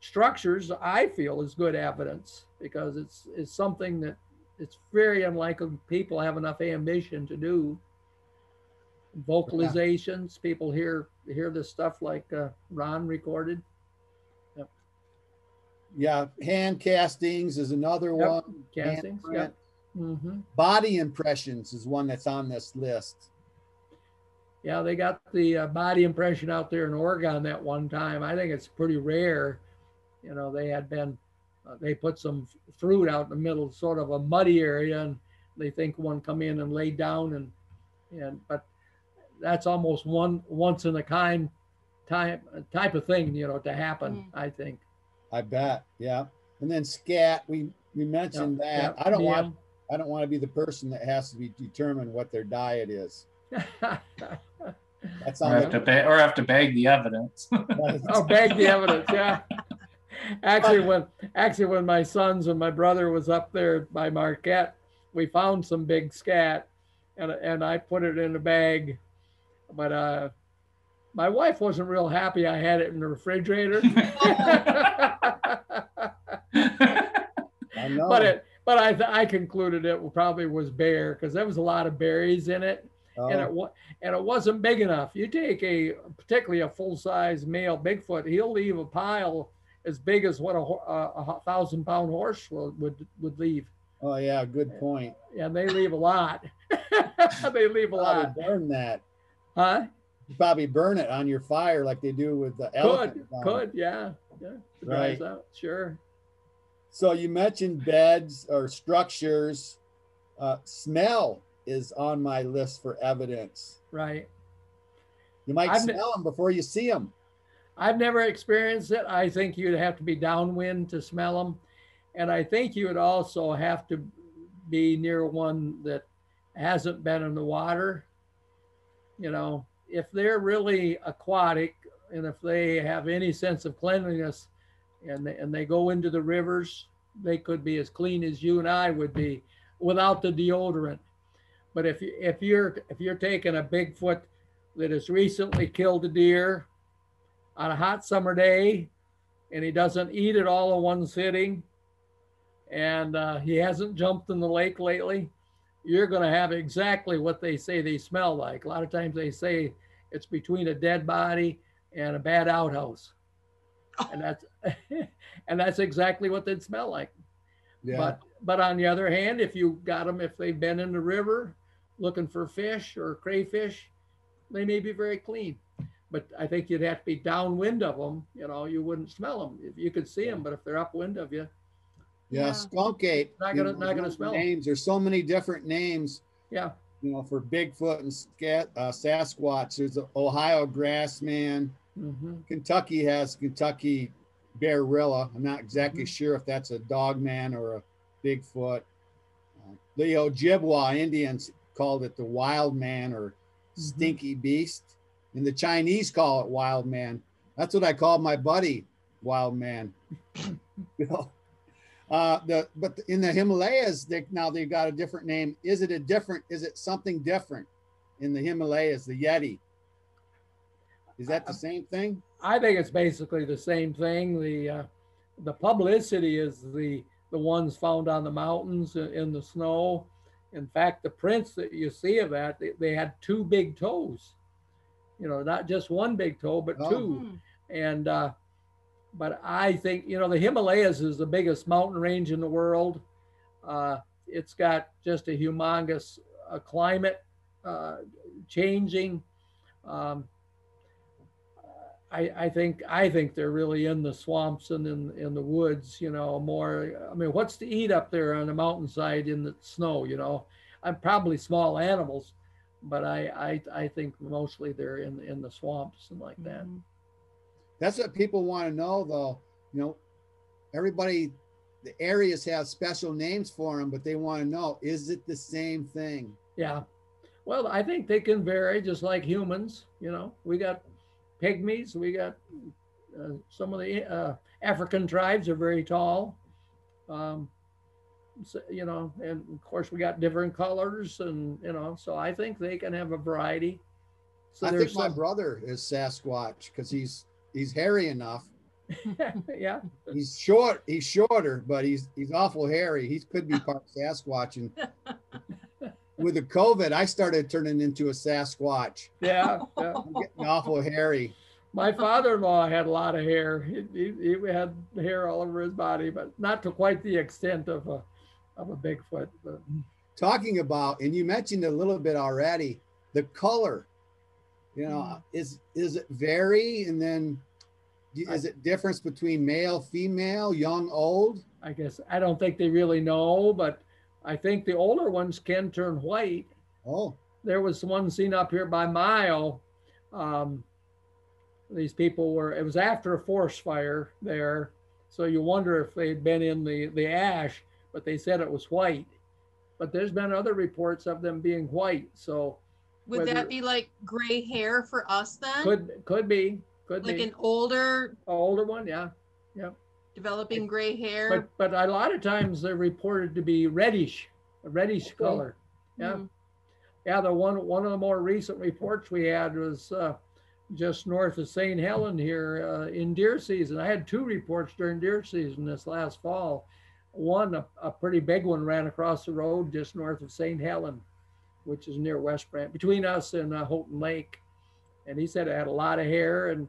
structures, I feel, is good evidence because it's it's something that it's very unlikely people have enough ambition to do. Vocalizations, people hear hear this stuff like uh, Ron recorded. Yep. yeah. Hand castings is another Yep. one. Castings, Handprint. yep. hmm Body impressions is one that's on this list. Yeah, they got the uh, body impression out there in Oregon that one time. I think it's pretty rare. You know, they had been, uh, they put some f- fruit out in the middle, sort of a muddy area, and they think one come in and lay down and, and, but that's almost one once in a kind type type of thing, you know, to happen. I think. I bet. Yeah. And then scat, we we mentioned Yep, that. I don't want. I don't want to be the person that has to be determined what their diet is. That's or on have to the, ba- or have to bag the evidence. oh, bag the evidence, yeah. Actually, when actually when my sons and my brother was up there by Marquette, we found some big scat, and and I put it in a bag, but uh, My wife wasn't real happy I had it in the refrigerator. I know. but it, but I, th- I concluded it probably was bear because there was a lot of berries in it, and Oh, it wa- and it wasn't big enough. You take a particularly a full size male Bigfoot, he'll leave a pile as big as what a, a, a thousand pound horse would, would would leave, oh, yeah, good point. and they leave a lot. they leave a lot, burn that. huh? You probably burn it on your fire like they do with the Could elephant. gun. could yeah yeah it Right. out sure. So you mentioned beds or structures. Uh, smell is on my list for evidence. Right. You might I've smell them before you see them. I've never experienced it. I think you'd have to be downwind to smell them. And I think you would also have to be near one that hasn't been in the water. You know, if they're really aquatic and if they have any sense of cleanliness and they, and they go into the rivers, they could be as clean as you and I would be without the deodorant. But if you if you're if you're taking a Bigfoot that has recently killed a deer on a hot summer day and he doesn't eat it all in one sitting and uh, he hasn't jumped in the lake lately, you're going to have exactly what they say they smell like. A lot of times they say it's between a dead body and a bad outhouse. And that's and that's exactly what they'd smell like. Yeah. But but on the other hand, if you got them, if they've been in the river looking for fish or crayfish, they may be very clean. But I think you'd have to be downwind of them. You know, you wouldn't smell them. If you could see them, but if they're upwind of you, yeah, Yeah. skunk ape. Not gonna- know, not gonna those smell 'em. names. There's so many different names. yeah, You know, for Bigfoot and scat, uh, Sasquatch. There's the Ohio grassman. hmm Kentucky has Kentucky bearilla. I'm not exactly Mhm. sure if that's a dogman or a Bigfoot. Uh, the Ojibwa Indians called it the wild man or stinky beast, and the Chinese call it wild man. That's what I call my buddy, wild man. you know, uh, the but in the Himalayas, they now they've got a different name. Is it a different? Is it something different in the Himalayas? The Yeti. Is that the same thing? I think it's basically the same thing. The uh, the publicity is the the ones found on the mountains in, in the snow. In fact, the prints that you see of that, they, they had two big toes. You know, not just one big toe, but Oh. two. Hmm. And uh, but I think you know the Himalayas is the biggest mountain range in the world. Uh, it's got just a humongous uh, climate uh, changing. Um, I, I think I think they're really in the swamps and in in the woods. You know, more. I mean, what's to eat up there on the mountainside in the snow? You know, I'm probably small animals, but I I, I think mostly they're in in the swamps and like that. Mhm. That's what people want to know, though. You know, everybody, the areas have special names for them, but they want to know: is it the same thing? Yeah. Well, I think they can vary just like humans. You know, we got pygmies, we got uh, some of the uh, African tribes are very tall. Um, so, you know, and of course we got different colors, and you know, so I think they can have a variety. So I think there's my brother is Sasquatch because he's he's hairy enough. yeah, He's short. He's shorter, but he's he's awful hairy. He could be part Sasquatch. And with the COVID, I started turning into a Sasquatch. yeah, yeah. I'm getting awful hairy. My father-in-law had a lot of hair. He, he, he had hair all over his body, but not to quite the extent of a of a Bigfoot. But talking about, and you mentioned a little bit already, the color. You know, Mm. is is it vary, and then is it difference between male, female, young, old? I guess I don't think they really know, but I think the older ones can turn white. Oh, There was one seen up here by Mio. Um, these people were. It was after a forest fire there, so you wonder if they'd been in the the ash. But they said it was white. But there's been other reports of them being white. So Would that be like gray hair for us then? could could be could like be an older An older one, yeah. yeah. developing gray hair? But but a lot of times they're reported to be reddish, a reddish Okay. color. Yeah. Mm. Yeah, the one one of the more recent reports we had was uh, just north of St. Helen here uh, in deer season. I had two reports during deer season this last fall. One, a, a pretty big one, ran across the road just north of St. Helen, which is near West Branch, between us and uh, Houghton Lake. And he said it had a lot of hair. And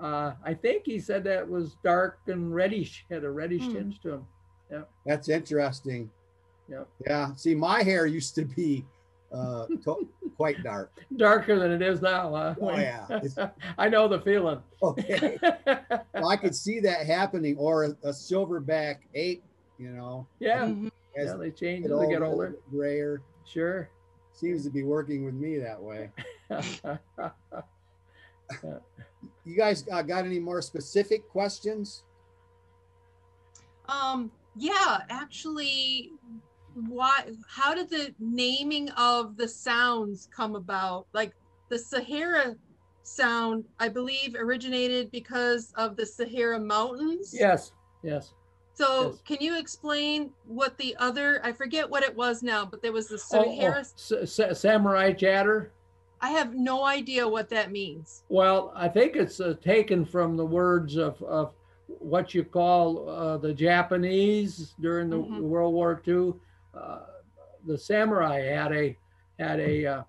uh, I think he said that was dark and reddish, had a reddish Hmm. tinge to him. Yeah. That's interesting. Yeah. Yeah. See, my hair used to be uh, to- quite dark. Darker than it is now. Huh? Oh, yeah. I know the feeling. Okay. Well, I could see that happening, or a, a silverback ape, you know, yeah. Mhm. as Yeah, they change as they get older, older. grayer. Sure. Seems to be working with me that way. You guys uh, got any more specific questions? Um, yeah, actually, why? How did the naming of the sounds come about? Like the Sierra sound, I believe, originated because of the Sierra Mountains. yes. Yes. So, yes. can you explain what the other? I forget what it was now, but there was the Oh, oh, sa- samurai chatter. I have no idea what that means. Well, I think it's uh, taken from the words of, of what you call uh, the Japanese during the Mhm. World War II. Uh, the samurai had a had a uh,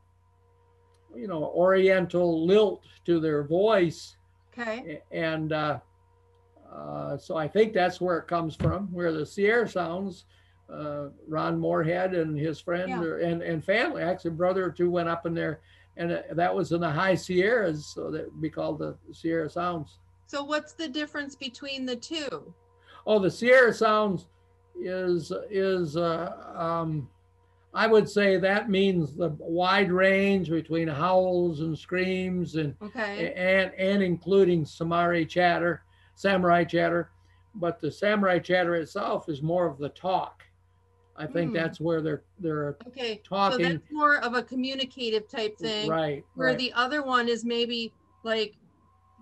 you know Oriental lilt to their voice, Okay. And uh, so I think that's where it comes from. Where the Sierra sounds. Uh, Ron Morehead and his friend Yeah. or, and and family, actually, brother or two went up in there, and uh, that was in the high Sierras, so that would be called the Sierra Sounds. So, what's the difference between the two? Oh, the Sierra Sounds is is uh, um, I would say that means the wide range between howls and screams and Okay. and and including samurai chatter, samurai chatter, but the samurai chatter itself is more of the talk. I think Hmm. that's where they're they're Okay. So talking- that's more of a communicative type thing. right. where right. the other one is maybe like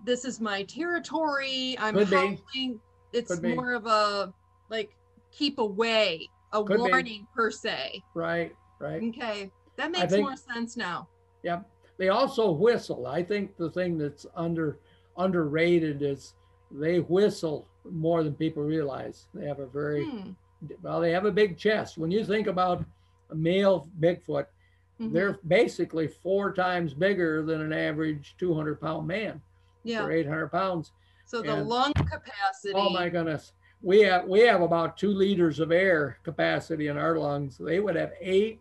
this is my territory i'm Could be. it's Could be. more of a like keep away a Could be. warning per se right, right. okay that makes think- more sense now Yep. They also whistle. I think the thing that's under underrated is they whistle more than people realize. They have a very Hmm. well. They have a big chest. When you think about a male Bigfoot, Mhm. they're basically four times bigger than an average 200 pound man yeah or 800 pounds. so the and- lung capacity Oh my goodness. We have we have about two liters of air capacity in our lungs. They would have eight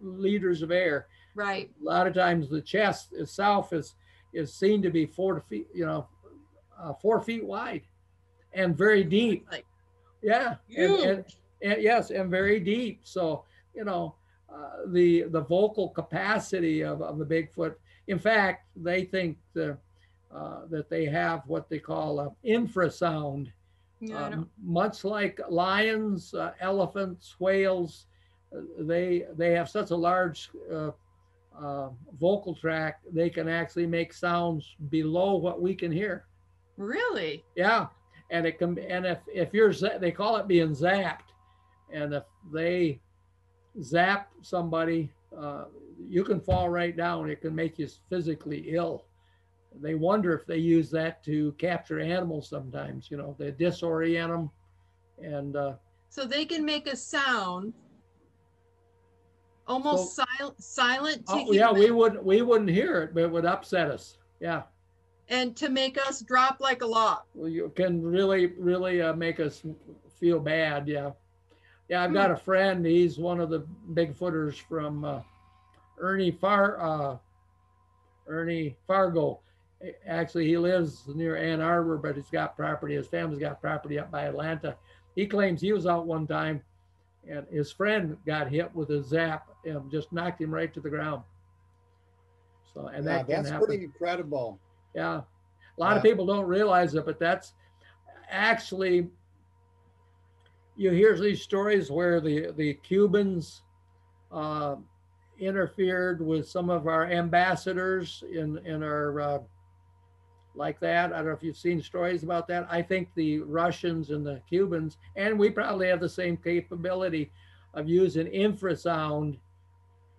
liters of air. right A lot of times the chest itself is is seen to be four to feet, you know, uh, four feet wide, and very deep. like Yeah, and, and, and yes, and very deep. So you know, uh, the the vocal capacity of, of the Bigfoot. In fact, they think the, uh, that they have what they call a infrasound um, much like lions, uh, elephants, whales, uh, they they have such a large uh, uh, vocal tract. They can actually make sounds below what we can hear. Really Yeah, and it can. And if if you're they call it being zapped, and if they zap somebody, uh, you can fall right down. It can make you physically ill. They wonder if they use that to capture animals. Sometimes, you know, they disorient them, and uh, so they can make a sound almost silent silent oh yeah, we human would we wouldn't hear it, but it would upset us. Yeah. And to make us drop like a log Well, you can really, really uh, make us feel bad. Yeah. Yeah, I've got a friend. He's one of the Bigfooters from uh, Ernie Far, uh, Ernie Fargo. Actually, he lives near Ann Arbor, but he's got property. His family's got property up by Atlanta. He claims he was out one time, and his friend got hit with a zap and just knocked him right to the ground. So, and Yeah, that can that's happen. pretty incredible. Yeah. A lot of people don't realize it, but that's actually you hear these stories where the the Cubans uh, interfered with some of our ambassadors in in our uh, like that. I don't know if you've seen stories about that. I think the Russians and the Cubans, and we probably have the same capability of using infrasound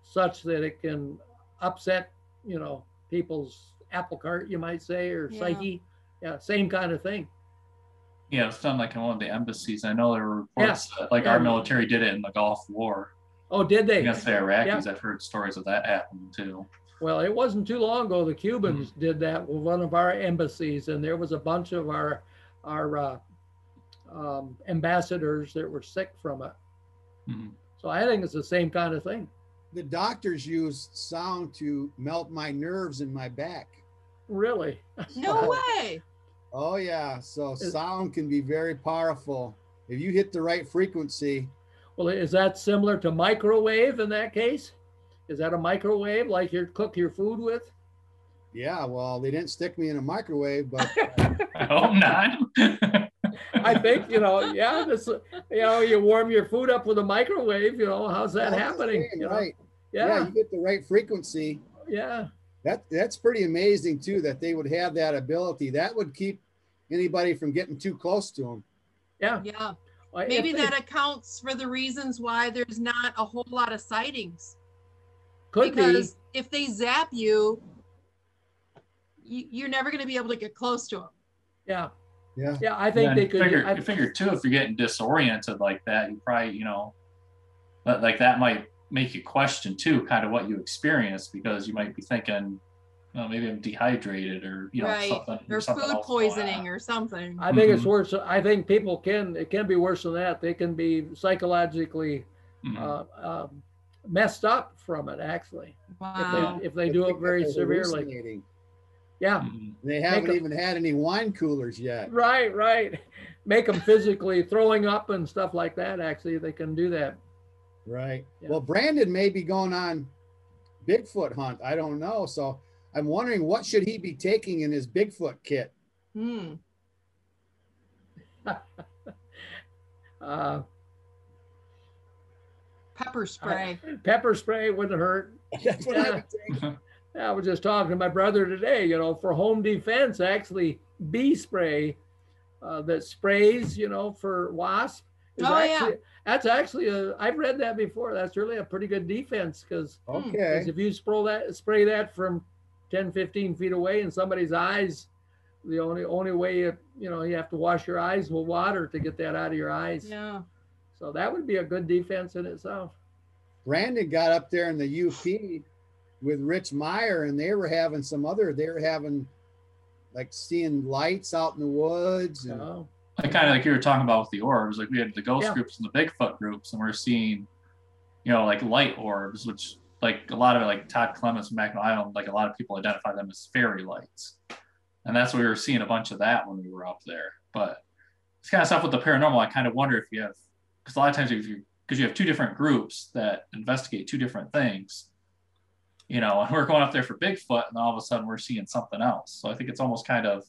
such that it can upset, you know, people's apple cart, you might say, or Yeah. psyche. Yeah, same kind of thing. Yeah, it's done like in one of the embassies. I know there were reports that like Yeah. our military did it in the Gulf War Oh, did they? against the Iraqis. I've heard stories of that happening too. Well, it wasn't too long ago. The Cubans Mm-hmm. did that with one of our embassies, and there was a bunch of our our uh, um, ambassadors that were sick from it. Mhm. So I think it's the same kind of thing. The doctors use sound to melt my nerves in my back. Really? No way. Oh yeah, so sound can be very powerful if you hit the right frequency. Well, is that similar to microwave in that case? Is that a microwave like you cook your food with? Yeah, well, they didn't stick me in a microwave, but I hope not. I think you know, yeah. This, you know, you warm your food up with a microwave. You know, how's that That's the happening? thing, You know? right? Yeah. Yeah, you get the right frequency. yeah. That that's pretty amazing too that they would have that ability. That would keep anybody from getting too close to them. Yeah. Yeah. Well, if Maybe they- that accounts for the reasons why there's not a whole lot of sightings. could be. because if they zap you, you you're never going to be able to get close to them. Yeah, Yeah. yeah. I think And they could. Figure, I, you figure too, if you're getting disoriented like that, you probably, you know, that- like that might make you question too, kind of what you experience because you might be thinking, oh, maybe I'm dehydrated or you know right. something Or something food poisoning or something. I think it's Mhm. worse. I think people can. It can be worse than that. They can be psychologically Mhm. uh, um, messed up from it. Actually, if wow. they if they I do it very severely. hallucinating. Yeah. Mhm. They haven't a- even had any wine coolers yet. Right. Right. Make them physically throwing up and stuff like that. Actually, they can do that. Right. Yeah. Well, Brandon may be going on Bigfoot hunt. I don't know. So I'm wondering what should he be taking in his Bigfoot kit? Hmm. Uh, Pepper spray. pepper spray wouldn't hurt. That's what I Yeah. would take. I was just talking to my brother today, you know, for home defense, actually bee spray uh, that sprays, you know, for wasp. is Oh, yeah. Actually, That's actually a, I've read that before. That's really a pretty good defense because hmm. Okay. if you spray that, spray that from 10, 15 feet away in somebody's eyes, the only, only way, you, you know, you have to wash your eyes with water to get that out of your eyes. Yeah. So that would be a good defense in itself. Brandon got up there in the UP with Rich Meyer, and they were having some other. They were having like seeing lights out in the woods. You And, know? Like kind of like you were talking about with the orbs, like we had the ghost Yeah. groups and the Bigfoot groups, and we're seeing, you know, like light orbs, which like a lot of it, like Todd Clements from Mackinac Island, like a lot of people identify them as fairy lights, and that's what we were seeing a bunch of that when we were up there. But it's kind of stuff with the paranormal. I kind of wonder if you have, because a lot of times if you because you have two different groups that investigate two different things, you know, and we're going up there for Bigfoot, and all of a sudden we're seeing something else. So I think it's almost kind of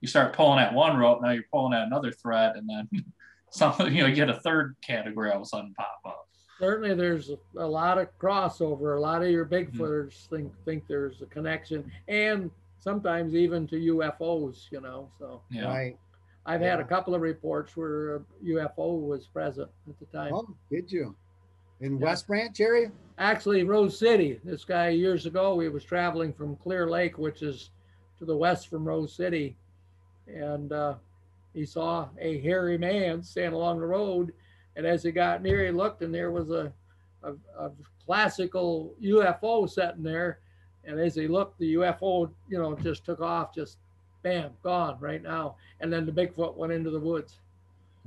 you start pulling at one rope, now you're pulling at another thread, and then something, you know, you get a third category all of a sudden pop up. certainly there's a lot of crossover. A lot of your Mm-hmm. Bigfooters think think there's a connection, and sometimes even to UFOs. You know, so You know? Right. I've had a couple of reports where a UFO was present at the time. Oh, did you? In Yeah. West Branch area? Actually, Rose City. This guy years ago, he was traveling from Clear Lake, which is to the west from Rose City, and uh, he saw a hairy man stand along the road. And as he got near, he looked, and there was a, a, a classical UFO sitting there. And as he looked, the UFO, you know, just took off, just bam, gone right now. And then the Bigfoot went into the woods.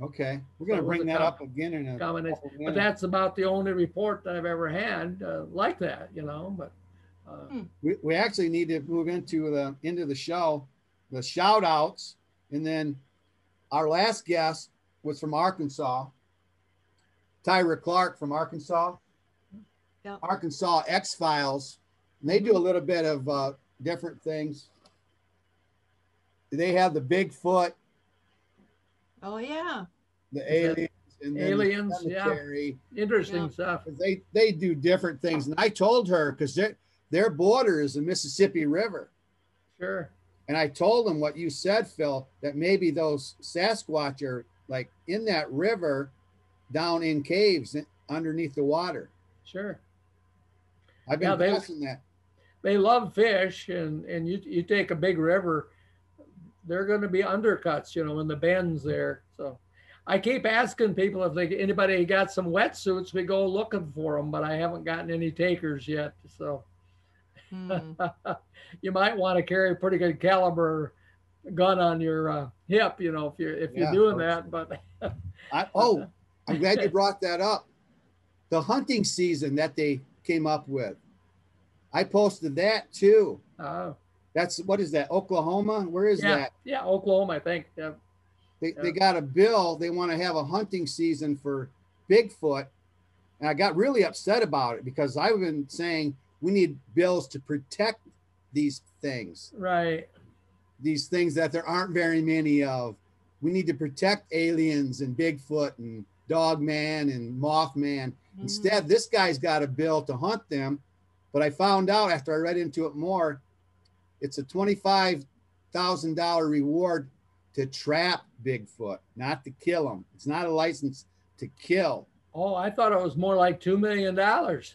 Okay. We're going it to bring that com- up again in a combination. couple But that's about the only report that I've ever had uh, like that, you know. But uh, we, we actually need to move into the into the show, the shout outs. And then our last guest was from Arkansas. Tyra Clark from Arkansas. Yep. Arkansas X Files. They do a little bit of uh, different things. They have the Bigfoot, Oh yeah. the aliens, and then the aliens, yeah. interesting Yeah. stuff. They they do different things. And I told her because their their border is the Mississippi River. Sure. And I told him what you said, Phil, that maybe those Sasquatch are like in that river down in caves underneath the water. Sure. I've been Yeah, they- that. they love fish, and and you you take a big river, they're going to be undercuts, you know, in the bends there. So. I keep asking people if they anybody got some wetsuits, we go looking for them, but I haven't gotten any takers yet. So Hmm. you might want to carry a pretty good caliber gun on your uh, hip, you know, if you're if you're doing that. But I, oh, I'm glad you brought that up. The hunting season that they came up with. I posted that too. uh, That's what is that? Oklahoma? Where is yeah, that? yeah, Oklahoma, I think. Yeah. They, Yeah. they got a bill. They want to have a hunting season for Bigfoot. And I got really upset about it because I've been saying we need bills to protect these things, Right. these things that there aren't very many of. We need to protect aliens and Bigfoot and Dogman and Mothman. Mm-hmm. Instead, this guy's got a bill to hunt them. But I found out after I read into it more, it's a $25,000 reward to trap Bigfoot, not to kill him. It's not a license to kill. Oh, I thought it was more like two million dollars.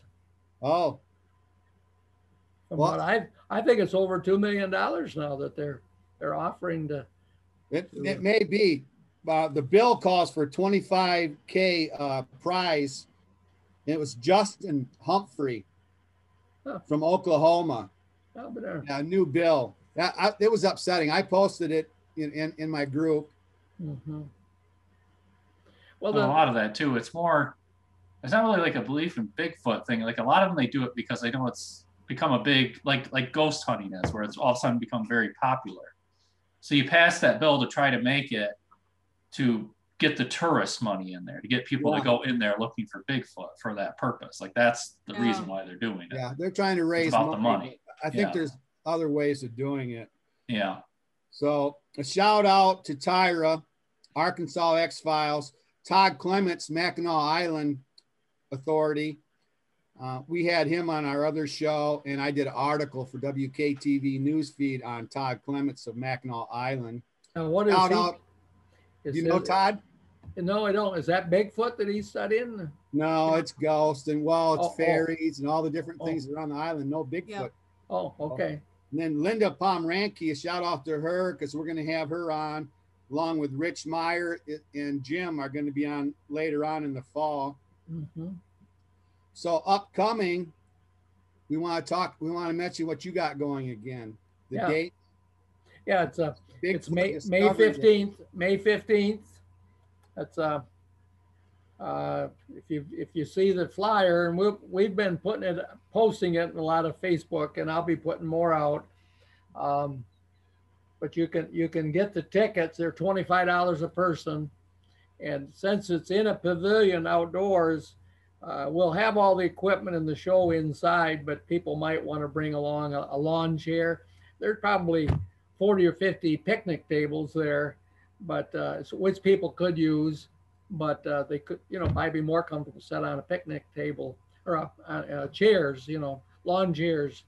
Oh, From Well- what I I think it's over two million dollars now that they're they're offering to. it, it may be. Uh, the bill calls for 25K uh, prize. It was Justin Humphrey Huh. from Oklahoma. Oh, but they're- A new bill. That, I, it was upsetting. I posted it in, in, in my group. Mm-hmm. Well, Well, a lot of that too. It's more. It's not really like a belief in Bigfoot thing. Like a lot of them, they do it because they know it's become a big like like ghost hunting is, where it's all of a sudden become very popular. So you pass that bill to try to make it to get the tourist money in there to get people Yeah. to go in there looking for Bigfoot for that purpose. Like that's the Yeah. reason why they're doing it. Yeah, they're trying to raise about the money. money. I think Yeah. there's other ways of doing it. Yeah. So a shout out to Tyra, Arkansas X Files, Todd Clements, Mackinac Island Authority. Uh, we had him on our other show, and I did an article for WKTV Newsfeed on Todd Clements of Mackinac Island. now what is Shout he? out, is you know it- Todd? No, I don't. Is that Bigfoot that he's studying? No, it's ghosts and well, it's Oh, oh. fairies and all the different Oh. things around the island. No Bigfoot. Yeah. Oh, okay. And then Linda Pomeranke, a shout out to her because we're going to have her on, along with Rich Meyer and Jim are going to be on later on in the fall. hmm So upcoming, we want to talk. We want to mention what you got going again. The Yeah. date. Yeah, it's uh, it's May May fifteenth. May fifteenth. That's uh, uh, if you if you see the flyer, and we we've been putting it, posting it in a lot of Facebook, and I'll be putting more out. Um, but you can you can get the tickets. They're twenty five dollars a person, and since it's in a pavilion outdoors, uh, we'll have all the equipment in the show inside. But people might want to bring along a, a lawn chair. There's probably 40 or 50 picnic tables there, but uh, so- which people could use, but uh, they could, you know, might be more comfortable set on a picnic table or chairs, you know, lawn chairs,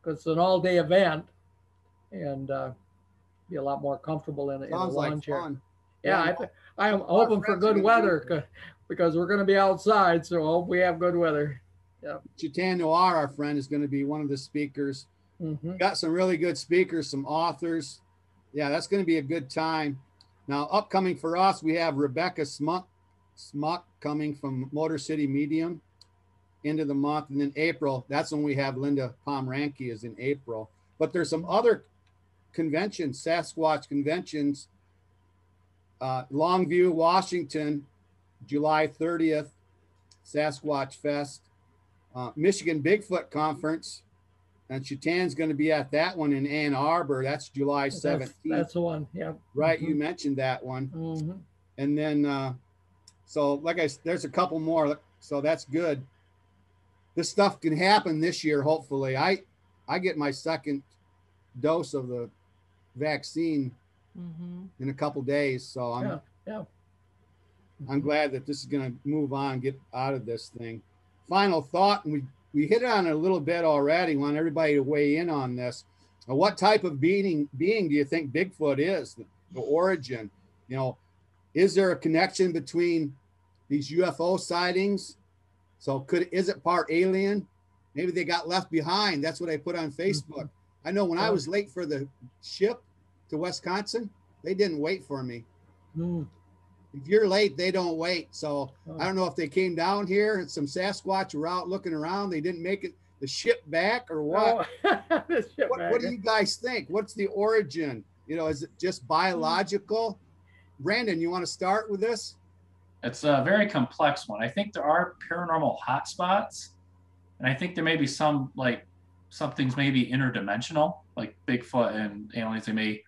because it's an all-day event, and uh, be a lot more comfortable in, a- in a lawn like chair. fun. Yeah, I, th- I am hoping for good weather because we're going to be outside, so I hope we have good weather. Chatan Noir, our friend, is going to be one of the speakers. hmm Got some really good speakers, some authors. Yeah, that's going to be a good time. Now, upcoming for us, we have Rebecca Smuck, Smuck coming from Motor City Medium into the month. And then April, that's when we have Linda Pomeranke is in April. But there's some other conventions, Sasquatch conventions. Uh, Longview, Washington, July 30th, Sasquatch Fest. Uh, Michigan Bigfoot Conference, and Chatan's going to be at that one in Ann Arbor. That's July 17th. that's the one. Yeah. right. You mentioned that one. Mm-hmm. And then, uh, so like I, there's a couple more. So that's good. This stuff can happen this year, hopefully. I, I get my second dose of the vaccine Mhm. in a couple days. So I'm, Yeah. Yeah. I'm glad that this is going to move on, get out of this thing. Final thought, and we we hit on it a little bit already. Want everybody to weigh in on this. Uh, What type of being being do you think Bigfoot is? The, the origin, you know, is there a connection between these UFO sightings? So could is it part alien? Maybe they got left behind. That's what I put on Facebook. I know when I was late for the ship to Wisconsin, they didn't wait for me. Hmm. If you're late, they don't wait. So Oh. I don't know if they came down here and some Sasquatch were out looking around. They didn't make it the ship back or what. Oh, the ship What, what do you guys think? What's the origin? You know, is it just biological? Brandon, you want to start with this? It's a very complex one. I think there are paranormal hotspots, and I think there may be some like some things may be interdimensional, like Bigfoot and aliens. They may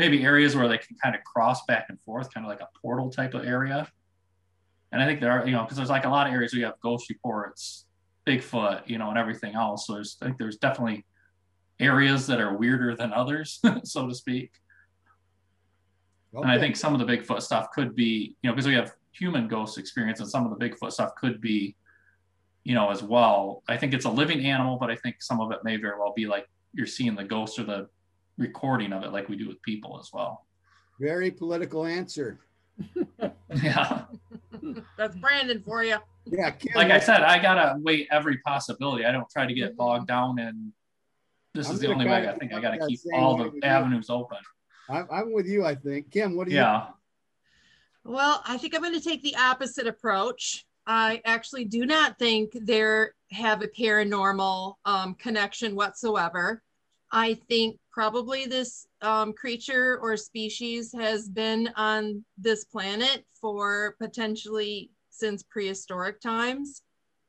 maybe areas where they can kind of cross back and forth, kind of like a portal type of area. And I think there are, you know, because there's like a lot of areas where you have ghost reports, Bigfoot, you know, and everything else. So there's I think there's definitely areas that are weirder than others, so to speak. And I think some of the Bigfoot stuff could be, you know, because we have human ghost experience and some of the Bigfoot stuff could be, you know, as well. I think it's a living animal, but I think some of it may very well be like you're seeing the ghost or the recording of it like we do with people as well. very political answer. Yeah. That's Brandon for you. Yeah, Kim, Like I said, I gotta weigh every possibility. I don't try to get bogged down in this I'm is the only way I think I gotta keep all the with you. avenues open. I'm, I'm with you. I think Kim. What do you? Yeah. Well, I think I'm going to take the opposite approach. I actually do not think there have a paranormal um, connection whatsoever. I think probably this um, creature or species has been on this planet for potentially since prehistoric times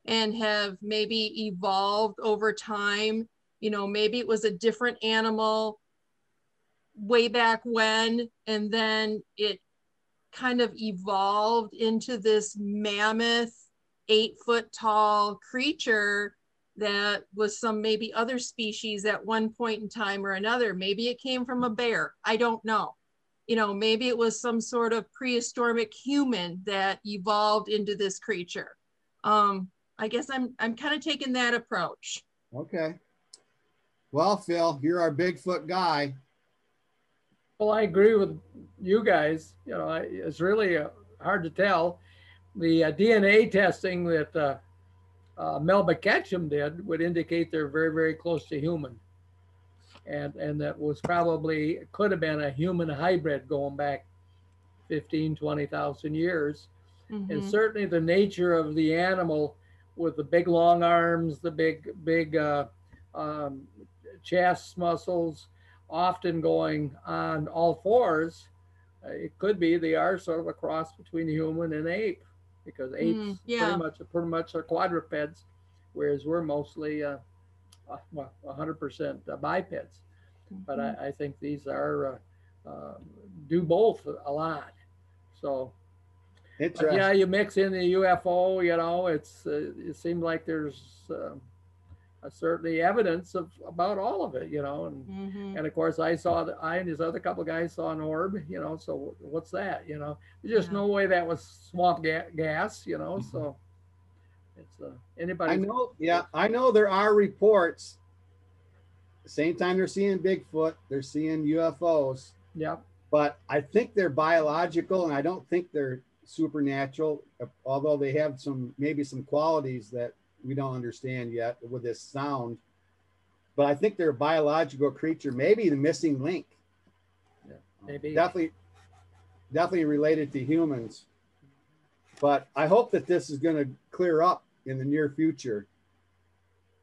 and have maybe evolved over time. You know, maybe it was a different animal way back when, and then it kind of evolved into this mammoth, eight foot tall creature that was some maybe other species at one point in time or another. Maybe it came from a bear. I don't know. You know, maybe it was some sort of prehistoric human that evolved into this creature. Um, I guess I'm I'm kind of taking that approach. Okay. Well, Phil, you're our Bigfoot guy. Well, I agree with you guys. You know, I- it's really uh, hard to tell. The uh, DNA testing that uh, uh, Melba Ketchum did would indicate they're very, very close to human. And, and that was probably, could have been a human hybrid going back 15, 20,000 years. And Mhm. certainly the nature of the animal with the big long arms, the big, big uh, um, chest muscles, often going on all fours, uh, it could be they are sort of a cross between human and ape because apes Mm, yeah. pretty much pretty much are quadrupeds, whereas we're mostly uh, uh, well, 100% uh, bipeds. But I, I think these are uh, uh, do both a lot. So yeah, you mix in the UFO, you know, it's uh, it seems like there's um, uh, certainly evidence of about all of it, you know, and Mhm. and of course I saw that I and his other couple guys saw an orb, you know, so what's that, you know? There's just Yeah. no way that was swamp ga- gas, you know, so it's uh, anybody. I know. Yeah, I know there are reports. Same time they're seeing Bigfoot, they're seeing UFOs, Yeah, but I think they're biological, and I don't think they're supernatural. Although they have some maybe some qualities that we don't understand yet with this sound. But I think they're a biological creature, maybe the missing link. Yeah. maybe. definitely definitely related to humans but i hope that this is going to clear up in the near future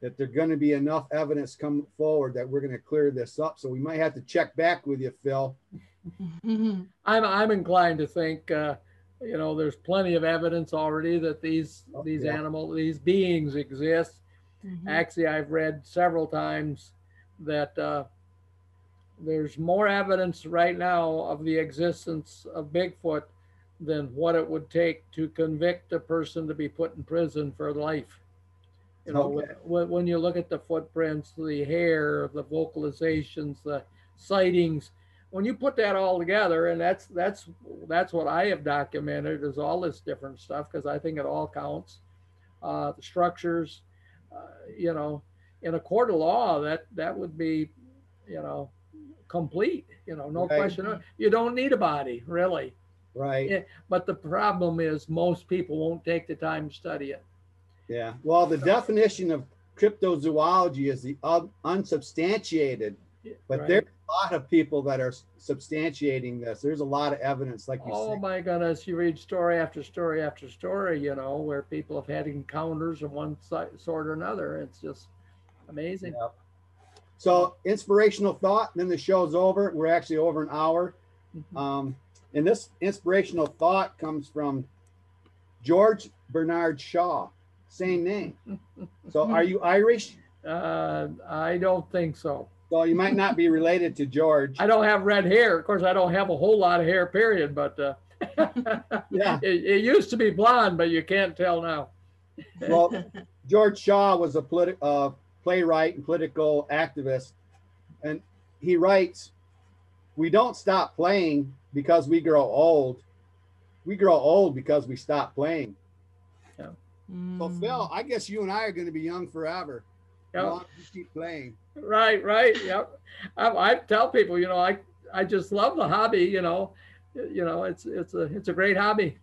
that there's going to be enough evidence come forward that we're going to clear this up so we might have to check back with you phil. I'm I'm inclined to think, uh, you know, there's plenty of evidence already that these Oh, these yeah. animal these beings exist. Mhm. Actually, I've read several times that uh, there's more evidence right now of the existence of Bigfoot than what it would take to convict a person to be put in prison for life. You know, Okay. when, when you look at the footprints, the hair, the vocalizations, the sightings, when you put that all together, and that's that's that's what I have documented is all this different stuff because I think it all counts. Uh, the structures, uh, you know, in a court of law, that that would be, you know, complete. You know, no Right. question. You don't need a body, really. right Yeah. But the problem is most people won't take the time to study it. yeah well the definition of cryptozoology is the unsubstantiated, but Right. there's lot of people that are substantiating this. There's a lot of evidence, like you Oh said. my goodness, you read story after story after story, you know, where people have had encounters of one sort or another. It's just amazing. Yep. So inspirational thought. Then the show's over. We're actually over an hour. Mhm. Um, and this inspirational thought comes from George Bernard Shaw, same name. So are you Irish? Uh, I don't think so. So you might not be related to George. I don't have red hair. Of course, I don't have a whole lot of hair, period, but uh, Yeah. it, it used to be blonde, but you can't tell now. Well, George Shaw was a politi- uh, playwright and political activist, and he writes, "We don't stop playing because we grow old. We grow old because we stop playing." So Mm. Phil, I guess you and I are going to be young forever. Yeah. long keep playing. Right, right. Yep. I, I tell people, you know, I, I just love the hobby, you know, you know, it's, it's a, it's a great hobby.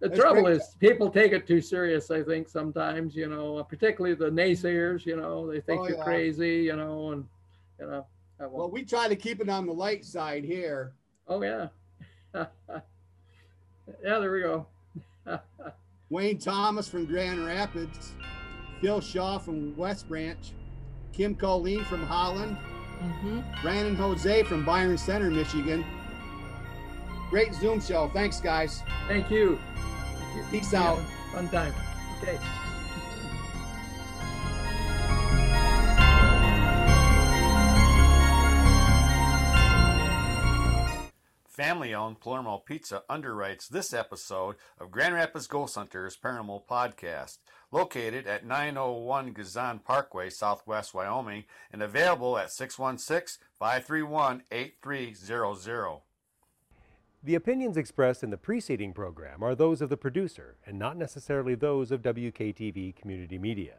The That's trouble great. is people take it too serious. I think sometimes, you know, particularly the naysayers, you know, they think Oh, you're yeah. crazy, you know, and, you know, Well, we try to keep it on the light side here. oh yeah. yeah, there we go. Wayne Thomas from Grand Rapids, Phil Shaw from West Branch, Kim Colleen from Holland, Mhm. Brandon Hoezee from Byron Center, Michigan. Great Zoom show. Thanks, guys. Thank you. Peace out. Fun time. Okay. Family owned Palermo Pizza underwrites this episode of Grand Rapids Ghost Hunters Paranormal Podcast, located at 901 Gezon Parkway, Southwest Wyoming, and available at 616 531 8300. The opinions expressed in the preceding program are those of the producer and not necessarily those of WKTV Community Media.